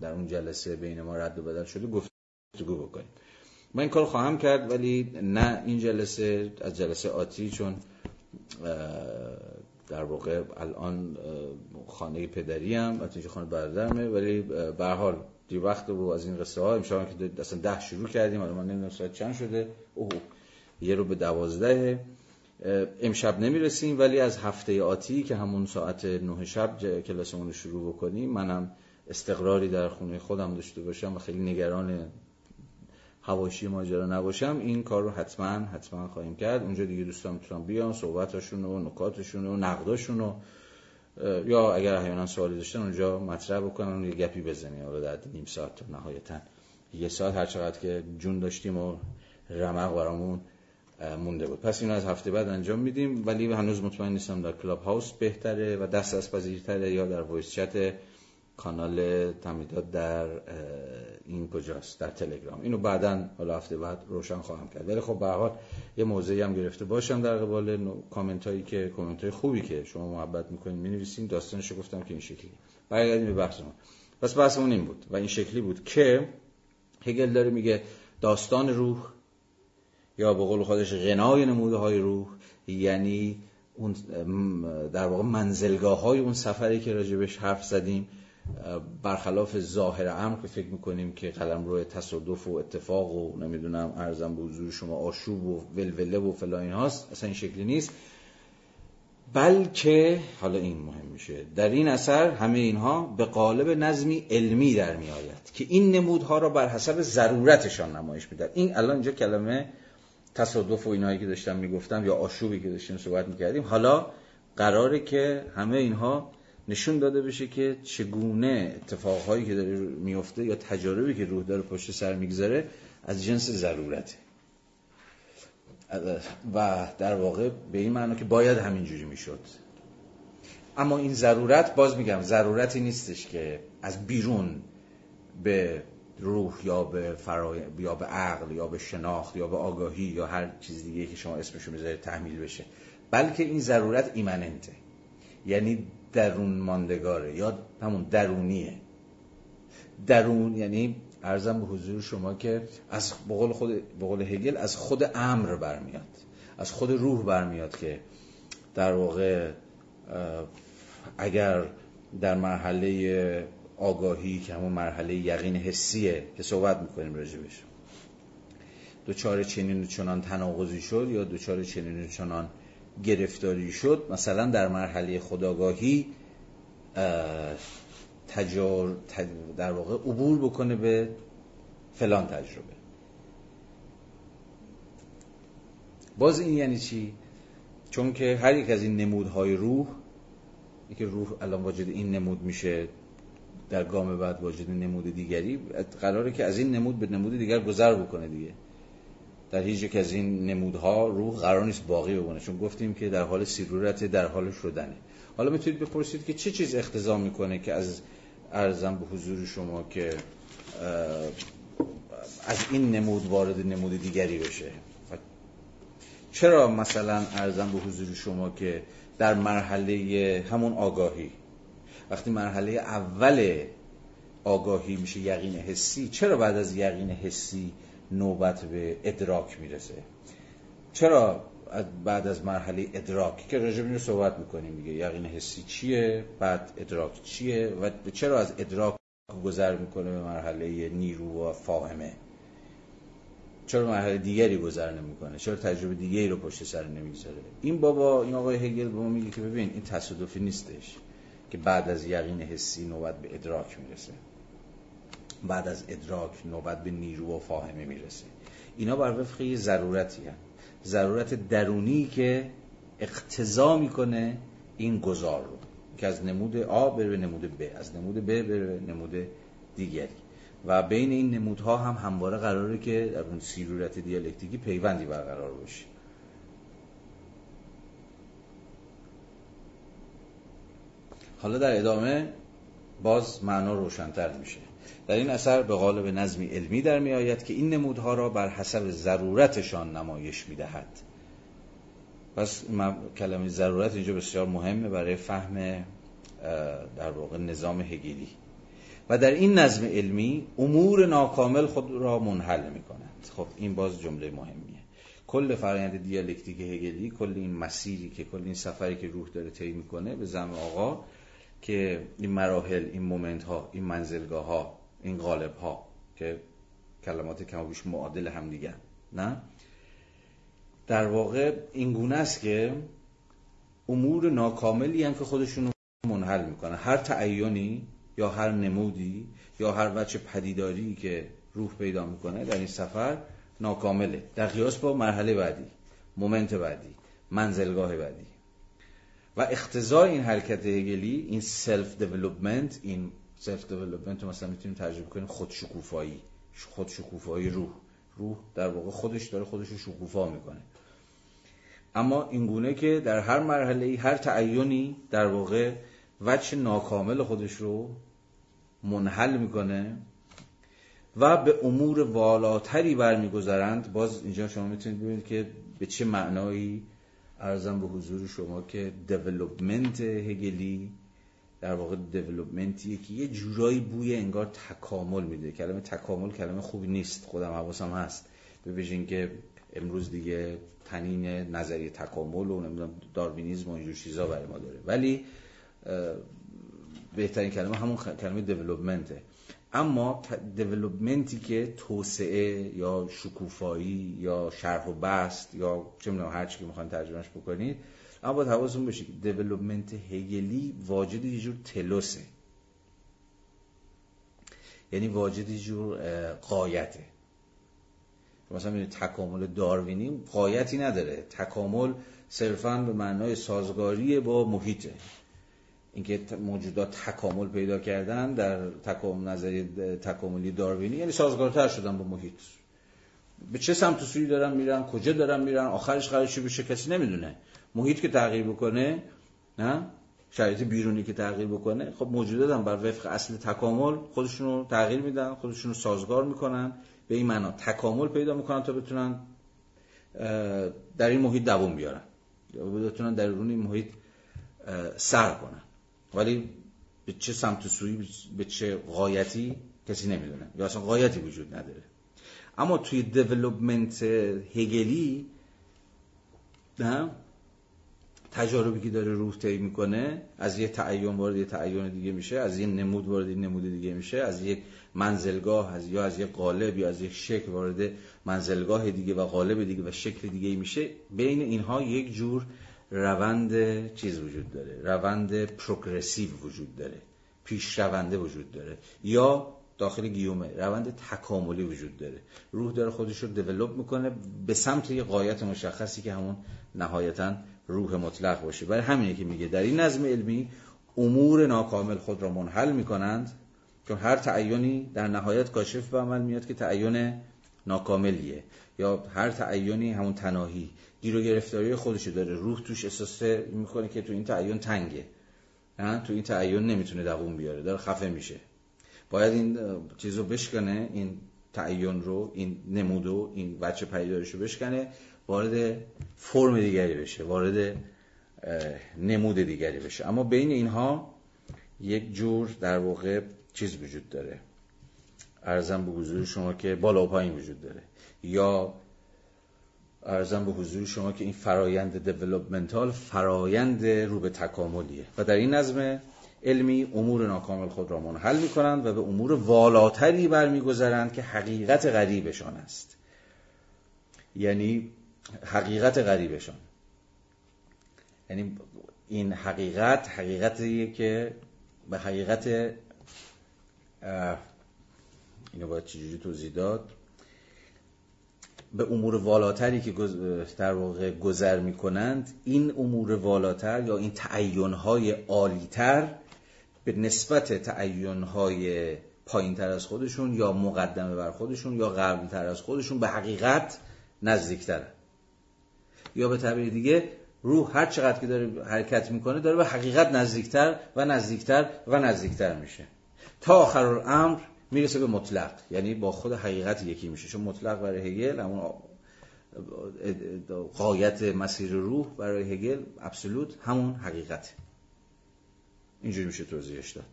در اون جلسه بین ما رد و بدل شده گفتگو بکنیم. من این کار خواهم کرد ولی نه این جلسه از جلسه آتی چون در واقع الان خانه پدری هم و خانه برادرمه ولی به حال دی وقت رو از این قصه ها امشب که اصلا ده شروع کردیم الان من نمی‌دونم ساعت چند شده. اوه یه رو به دوازده. امشب نمی‌رسیم ولی از هفته آتی که همون ساعت نه شب کلاسمون رو شروع بکنیم منم استقراری در خونه خودم داشته باشم و خیلی نگران هواشی ماجرا نباشم این کار رو حتما حتما خواهیم کرد. اونجا دیگه دوستان می‌تونن بیان صحبتاشون و نکاتشون و نقداشون و یا اگر احیانا سوالی داشتن اونجا مطرح بکنن یه گپی بزنیم حالا در نیم ساعت تا نهایتا. یه ساعت هر چقدر که جون داشتیم و رمق برامون مونده بود. پس اینو از هفته بعد انجام میدیم. ولی هنوز مطمئن نیستم در کلاب هاوس بهتره و دسترس‌پذیرتره یا در voice chat کانال تمهیدات در این کجاست؟ در تلگرام. اینو بعدا حالا هفته بعد روشن خواهم کرد. ولی خب به حال یه موضعی هم گرفته. باشم در قبال کامنت هایی که کامنت های خوبی که شما محبت می‌کنید می‌نویسین. داستانشو گفتم که این شکلی. برگردیم به بحث ما. پس بحثمون این بود و این شکلی بود که هگل داره میگه داستان روح یا به قول خودش غنای نموده های روح یعنی اون در واقع منزلگاه های اون سفری که راجبش حرف زدیم برخلاف ظاهر امر که فکر می‌کنیم که قلم روی تصادف و اتفاق و نمی‌دونم ارزم به حضور شما آشوب و ولوله و فلا این هاست اصلا این شکلی نیست. بلکه حالا این مهم میشه. در این اثر همه اینها به قالب نظمی علمی در می آید که این نمودها را بر حسب ضرورتشان نمایش میدن این الان اینجا کلمه تصادف و اینایی که داشتم می‌گفتم یا آشوبی که داشتیم صحبت می‌کردیم حالا قراره که همه اینها نشون داده بشه که چگونه اتفاقهایی که داره میفته یا تجاربی که روح داره پشت سر می‌گذاره از جنس ضرورته. و در واقع به این معنی که باید همینجوری می‌شد. اما این ضرورت باز میگم ضرورتی نیستش که از بیرون به روح یا به فرای... یا به عقل یا به شناخت یا به آگاهی یا هر چیز دیگه که شما اسمشو می‌ذارید تحمیل بشه. بلکه این ضرورت ایمننته. یعنی درون ماندگاره. یا همون درونیه. درون یعنی ارزم به حضور شما که از بقول خود بقول هگل از خود امر برمیاد. از خود روح برمیاد که در واقع اگر در مرحله آگاهی که همون مرحله یقین حسیه که صحبت می‌کنیم راجبش. دوچار چنین و چنان تناقضی شد یا دوچار چنین و چنان گرفتاری شد مثلا در مرحله خداگاهی تجار در واقع عبور بکنه به فلان تجربه باز این یعنی چی؟ چون که هر یک از این نمودهای روح که روح الان واجد این نمود میشه در گام بعد واجد نمود دیگری قراره که از این نمود به نمود دیگر گذر بکنه دیگه در هیچ یک از این نمودها روح قرار نیست باقی بمونه. چون گفتیم که در حال سیرورت در حال شدنه. حالا می‌تونید بپرسید که چه چیز اختضا می‌کنه که از ارزم به حضور شما که از این نمود وارد نمود دیگری بشه. چرا مثلا ارزم به حضور شما که در مرحله همون آگاهی وقتی مرحله اول آگاهی میشه یقین حسی چرا بعد از یقین حسی نوبت به ادراک می‌رسه. چرا بعد از مرحله ادراک؟ که راجع به صحبت می‌کنیم میگه یقین حسی چیه؟ بعد ادراک چیه؟ و چرا از ادراک گذر می‌کنه به مرحله نیرو و فاهمه؟ چرا مرحله دیگری گذر نمی‌کنه؟ چرا تجربه دیگری رو پشت سر نمی‌گذاره؟ این بابا این آقای هگل به ما میگه که ببین این تصادفی نیستش که بعد از یقین حسی نوبت به ادراک می‌رسه. بعد از ادراک نوبت به نیرو و فاهمه می‌رسه. اینا بر وفق یه ضرورتی هست ضرورت درونی که اقتضا می‌کنه این گذار رو. که از نمود آ بره به نمود ب از نمود ب بره به نمود دیگری. و بین این نمودها هم همواره قراره که در اون سیرورت دیالکتیکی پیوندی برقرار باشه. حالا در ادامه باز معنا روشنتر میشه. در این اثر به قالب نظمی علمی در می آید که این نمودها را بر حسب ضرورتشان نمایش می دهد. پس کلمه ضرورت اینجا بسیار مهمه برای فهم در واقع نظام هگلی. و در این نظم علمی امور ناکامل خود را منحل می کند خب این باز جمله مهمیه. کل فرایند دیالکتیک هگلی کل این مسیری که کل این سفری که روح داره طی می‌کنه به زم آقا که این مراحل این مومنت ها این منزلگاه ها این غالب ها که کلمات کم بیش معادل هم دیگه نه؟ در واقع این گونه است که امور ناکاملی هم که خودشون منحل می‌کنه هر تعیونی یا هر نمودی یا هر وجه پدیداری که روح پیدا می‌کنه در این سفر ناکامله. در قیاس با مرحله بعدی مومنت بعدی منزلگاه بعدی. به اقتضای این حرکت هگلی این self development این self development مثلا می‌تونیم ترجمه کنیم خود شکوفایی خود شکوفایی روح. روح در واقع خودش داره خودش رو شکوفا می‌کنه. اما اینگونه که در هر مرحله هر تعینی در واقع وجه ناکامل خودش رو منحل می‌کنه و به امور والاتری برمی‌گذرند. باز اینجا شما می‌تونید ببینید که به چه معنایی ارزم به حضور شما که دیولپمنت هگلی در واقع دیولپمنتیه که یه جورایی بوی انگار تکامل میده. کلمه تکامل کلمه خوبی نیست. خودم حواسم هست. ببینید که امروز دیگه تنین نظریه تکامل و نمی‌دونم داروینیسم و اینجور چیزا برای ما داره. ولی بهترین کلمه همون کلمه دیولپمنته اما دیولپمنتی که توسعه یا شکوفایی یا شرح و بست یا چه می‌دونم هر چی که می‌خواین ترجمهش بکنید اما باید حواستون باشه که دیولپمنت هگلی واجد یه جور تلوسه. یعنی واجد یه جور قایته. مثلا می‌دونید تکامل داروینی قایتی نداره. تکامل صرفا به معنای سازگاری با محیطه. اینکه موجودات تکامل پیدا کردن در تکامل نظری تکاملی داروینی یعنی سازگارتر شدن با محیط. به چه سمت سوی دارن میرن؟ کجا دارن میرن؟ آخرش قرار چی بشه؟ کسی نمی‌دونه. محیط که تغییر بکنه نه؟ شرایط بیرونی که تغییر بکنه. خب موجودات هم بر وفق اصل تکامل خودشون رو تغییر میدن خودشون رو سازگار می‌کنن به این معنا تکامل پیدا می‌کنن تا بتونن در این محیط دوام بیارن. یا بتونن در این محیط سر کنن. ولی به چه سمت و سوی به چه غایتی کسی نمی‌دونه. یا اصلا غایتی وجود نداره. اما توی دیولوبمنت هگلی نه؟ تجاربی که داره روح طی می‌کنه از یه تعین وارد یه تعین دیگه میشه از یه نمود وارد یه نمود دیگه میشه از یک منزلگاه از یا از یک قالب یا از یک شکل وارد منزلگاه دیگه و قالب دیگه و شکل دیگه میشه. بین اینها یک جور روند چیز وجود داره روند پروگرسیو وجود داره پیش رونده وجود داره یا داخل گیومه روند تکاملی وجود داره. روح داره خودش رو دیولوب می‌کنه به سمت یه قایت مشخصی که همون نهایتا روح مطلق باشه. برای همینه که میگه در این نظم علمی امور ناکامل خود را منحل می‌کنند چون هر تعینی در نهایت کاشف به عمل میاد که تعین ناکاملیه یا هر تعینی همون تناهی گیر و گرفتاری خودشو داره. روح توش احساس می‌کنه که تو این تعین تنگه. تو این تعین نمی‌تونه دووم بیاره. داره خفه میشه. باید این چیزو بشکنه این تعین رو این نمودو این بچه پیدایش رو بشکنه. وارد فرم دیگری بشه وارد نمود دیگری بشه. اما بین اینها یک جور در واقع چیز وجود داره. ارزم به حضور شما که بالا و پایین وجود داره. یا ارزم به حضور شما که این فرایند دیولوپمنتال فرایند رو به تکاملیه. و در این نظم علمی امور ناکامل خود را منحل می کنند و به امور والاتری برمیگذرند که حقیقت غریبشان است. یعنی حقیقت غریبشان. یعنی این حقیقت حقیقتیه که به حقیقت اینو باید چجوری توضیح داد؟ به امور والاتری که در واقع گذر می کنند این امور والاتر یا این تعینهای عالیتر به نسبت تعینهای پایین تر از خودشون یا مقدمه بر خودشون یا قبل تر از خودشون به حقیقت نزدیکترن. یا به تعبیر دیگه روح هر چقدر که داره حرکت می‌کنه داره به حقیقت نزدیکتر و نزدیکتر و نزدیکتر میشه. تا آخر امر می‌رسه به مطلق یعنی با خود حقیقت یکی میشه. چون مطلق برای هگل همون قایت مسیر روح برای هگل ابسولوت همون حقیقت. اینجوری میشه توضیحش داد.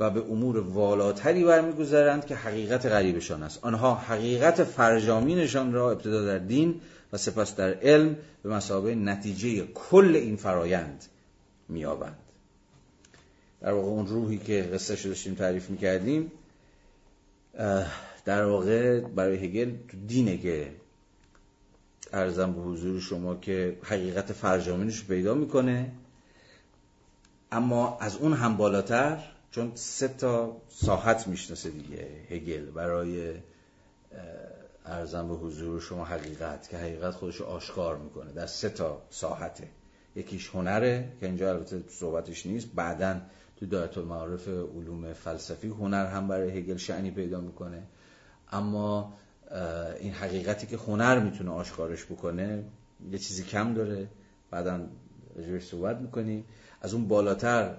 و به امور والاتری برمیگذرند که حقیقت غریبشان است. آنها حقیقت فرجامینشان را ابتدا در دین و سپس در علم به مسابقه نتیجه کل این فرایند میابند در واقع اون روحی که قصه داشتیم تعریف می‌کردیم در واقع برای هگل تو دینه که ارزم به حضور شما که حقیقت فرجامینش پیدا می‌کنه. اما از اون هم بالاتر چون سه تا ساحت می‌شناسه دیگه هگل برای ارزم به حضور شما حقیقت که حقیقت خودش آشکار می‌کنه. در سه تا ساحته. یکیش هنره که اینجا البته صحبتش نیست. بعدا تو دایره المعارف علوم فلسفی هنر هم برای هگل شعنی پیدا می‌کنه. اما این حقیقتی که هنر می‌تونه آشکارش بکنه یه چیزی کم داره. بعدا راجبش صحبت می‌کنیم از اون بالاتر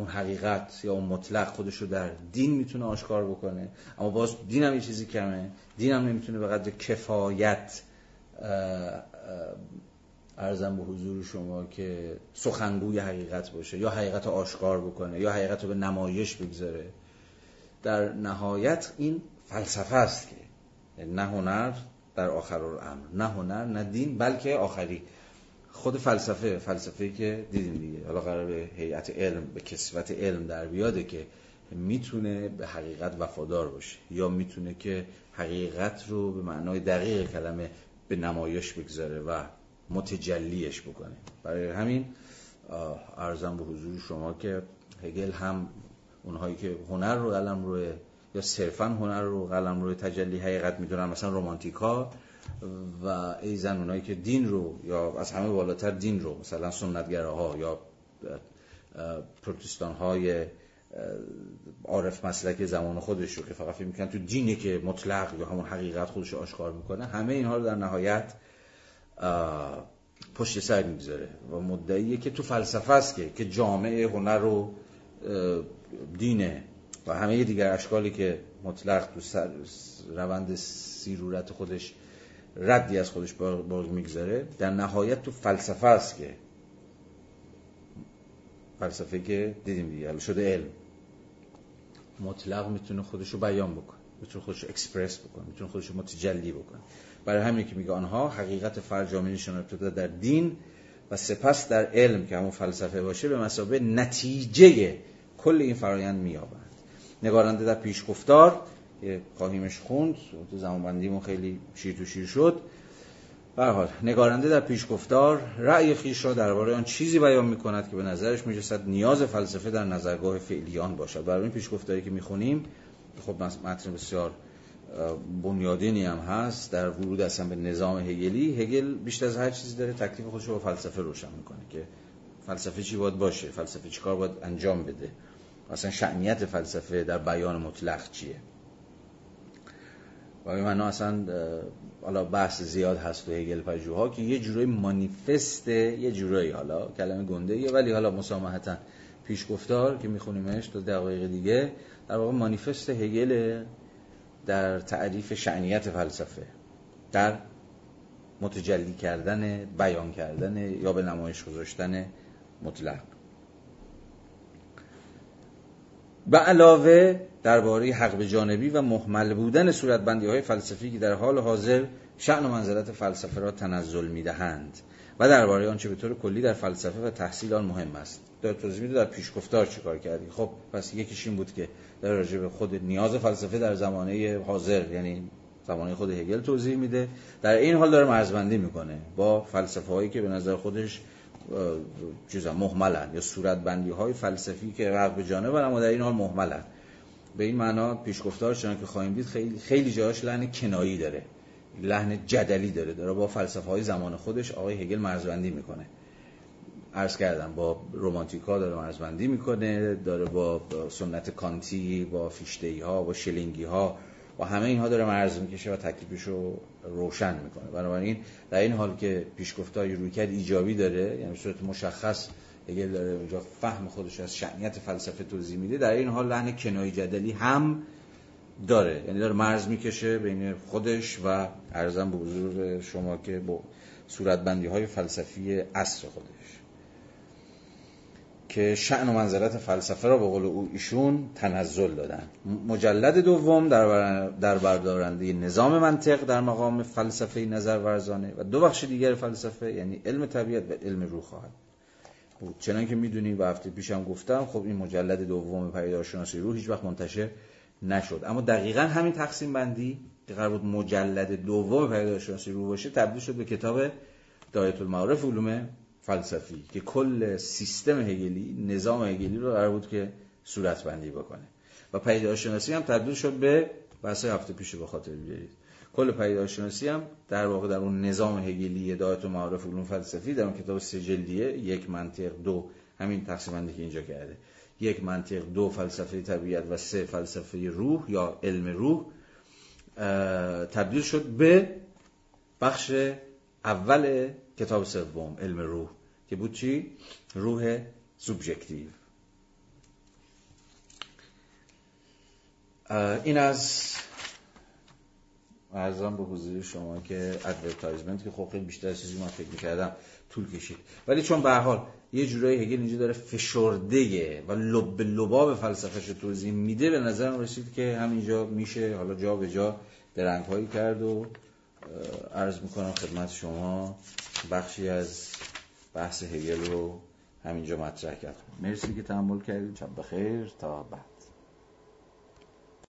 اون حقیقت یا اون مطلق خودش رو در دین می‌تونه آشکار بکنه. اما باز دین هم یه چیزی کمه. دین هم نمی‌تونه به قدر کفایت ارزم به حضور شما که سخنگوی حقیقت باشه یا حقیقت آشکار بکنه یا حقیقت رو به نمایش بگذاره. در نهایت این فلسفه است که نه هنر در آخر الامر نه هنر نه دین بلکه آخری. خود فلسفه فلسفه که دیدیم دیگه. حالا قرار به هیئت علم به کسوت علم در بیاده که می‌تونه به حقیقت وفادار باشه یا می‌تونه که حقیقت رو به معنای دقیق کلمه به نمایش بگذاره و متجلیش بکنه. برای همین ارزم به حضور شما که هگل هم اونهایی که هنر رو قلم روی یا صرفا هنر رو قلم روی تجلی حقیقت می‌دونن. مثلا رومانتیکا و ایزن اونایی که دین رو یا از همه بالاتر دین رو مثلا سنتگراها یا پروتستان های عارف مسلک زمان خودش رو که فقط فکر می‌کنن تو دینی که مطلق یا همون حقیقت خودش رو آشکار می‌کنه همه اینها رو در نهایت پشت سر می‌گذاره و مدعیه که تو فلسفه است که که جامعه هنر و دینه و همه دیگر اشکالی که مطلق تو سر روند سیرورت خودش ردی از خودش باز می‌گذاره. در نهایت تو فلسفه است که فلسفه که دیدیم دیگه. شده علم. مطلق می‌تونه خودش رو بیان بکنه. می‌تونه خودش اکسپرس بکنه. می‌تونه خودش رو متجلی بکنه. برای همین که میگه آنها حقیقت فرجامینشون ابتدا در دین و سپس در علم که همون فلسفه باشه به مسابه نتیجه کل این فرایند میابند نگارنده در پیشگفتار خواهیمش خوند. تو زمانبندیمون خیلی شیر تو شیر شد. حال نگارنده در پیشگفتار رأی خیش را درباره آن چیزی بیان می کند که به نظرش می‌رسد نیاز فلسفه در نظرگاه فعلیان باشد. برای این پیشگفتاری که می‌خونیم خب متن بسیار بنیادینی هم هست. در ورود اصلا به نظام هگلی هگل بیشتر از هر چیزی داره تکلیف خودش رو با فلسفه روشن می‌کنه که فلسفه چی باید باشه فلسفه چی کار باید انجام بده. اصلا شعنیت فلسفه در بیان مطلق چیه؟ و معنا اصلا حالا بحث زیاد هست تو هگل پژوها که یه جورای مانیفست یه جورایی حالا کلمه گنده یه ولی حالا مسامحتا پیشگفتار که میخونیمش تا دقایق دیگه در واقع مانیفست هگل در تعریف شعنیت فلسفه در متجلی کردن بیان کردن یا به نمایش گذاشتن مطلق. به علاوه درباره حق به جانبی و محمل بودن صورتبندی های فلسفی که در حال حاضر شعن و منزلت فلسفه را تنزل می‌دهند و درباره آنچه به طور کلی در فلسفه و تحصیل آن مهم است. در توضیح میده در پیشگفتار چیکار کردی خب پس یکیش این بود که در راجع به خود نیاز فلسفه در زمانه حاضر یعنی زمانه خود هگل توضیح میده. در این حال داره مرزبندی می‌کنه با فلسفه هایی که به نظر خودش چیزا محملن یا صورت بندی های فلسفی که رغب جانب اما در این حال محملن. به این معنا پیشگفتار که خواهیم دید خیلی خیلی جاش لحن کنایی داره. لحن جدلی داره. داره با فلسفه های زمان خودش آقای هگل مرزبندی می‌کنه. عرض کردم با رومانتیکا داره مرزبندی می‌کنه داره با سنت کانتی با فیشتهی ها با شلینگی ها و همه اینها داره مرز می‌کشه و تکلیفش رو روشن می‌کنه. بنابراین در این حال که پیشگفتار روی کرد ایجابی داره یعنی صورت مشخص اگر داره اونجا فهم خودش از شعنیت فلسفه توضیح میده در این حال لحن کنایی جدلی هم داره. یعنی داره مرز می‌کشه بین خودش و ارزم به حضور شما که با صورتبندی های فلسفی عصر خودش. که شعن و منزلت فلسفه را به قول او ایشون تنزل دادن. مجلد دوم در, در بردارنده نظام منطق در مقام فلسفه نظر ورزانه و دو بخش دیگر فلسفه یعنی علم طبیعت و علم روح خواهد. بود. چنان که می‌دونیم و هفته پیشم گفتم خب این مجلد دوم پیدارشناسی روح هیچ وقت منتشر نشد. اما دقیقا همین تقسیم بندی که قرار بود مجلد دوم پیدارشناسی روح باشه تبدیل شد به کتاب دایت المعارف علوم فلسفی که کل سیستم هگلی نظام هگلی رو قرار بود که صورت بندی بکنه. و پیداشناسی هم تبدیل شد به بحث هفته پیش به خاطر بیارید. کل پیداشناسی هم در واقع در اون نظام هگلی دایت و معارف علوم فلسفی در اون کتاب سه جلدیه یک منطق دو همین تقسیم بندی که اینجا کرده یک منطق دو فلسفه طبیعت و سه فلسفه روح یا علم روح تبدیل شد به بخش اول کتاب سوم علم روح که بود چی؟ روح subjective این عرضم به حضور شما که advertisement که خب خیلی بیشتر چیزی من فکر می‌کردم طول کشید. ولی چون به حال یه جورایی هگل اینجا داره فشرده و لب لباب فلسفهش رو توضیح میده به نظر رسید که همینجا میشه. حالا جا به جا درنگ هایی کرد و عرض می‌کنم خدمت شما بخشی از بحث هگل رو همینجا مطرح کرد. مرسی که تحمل کردید. شب بخیر. تا بعد.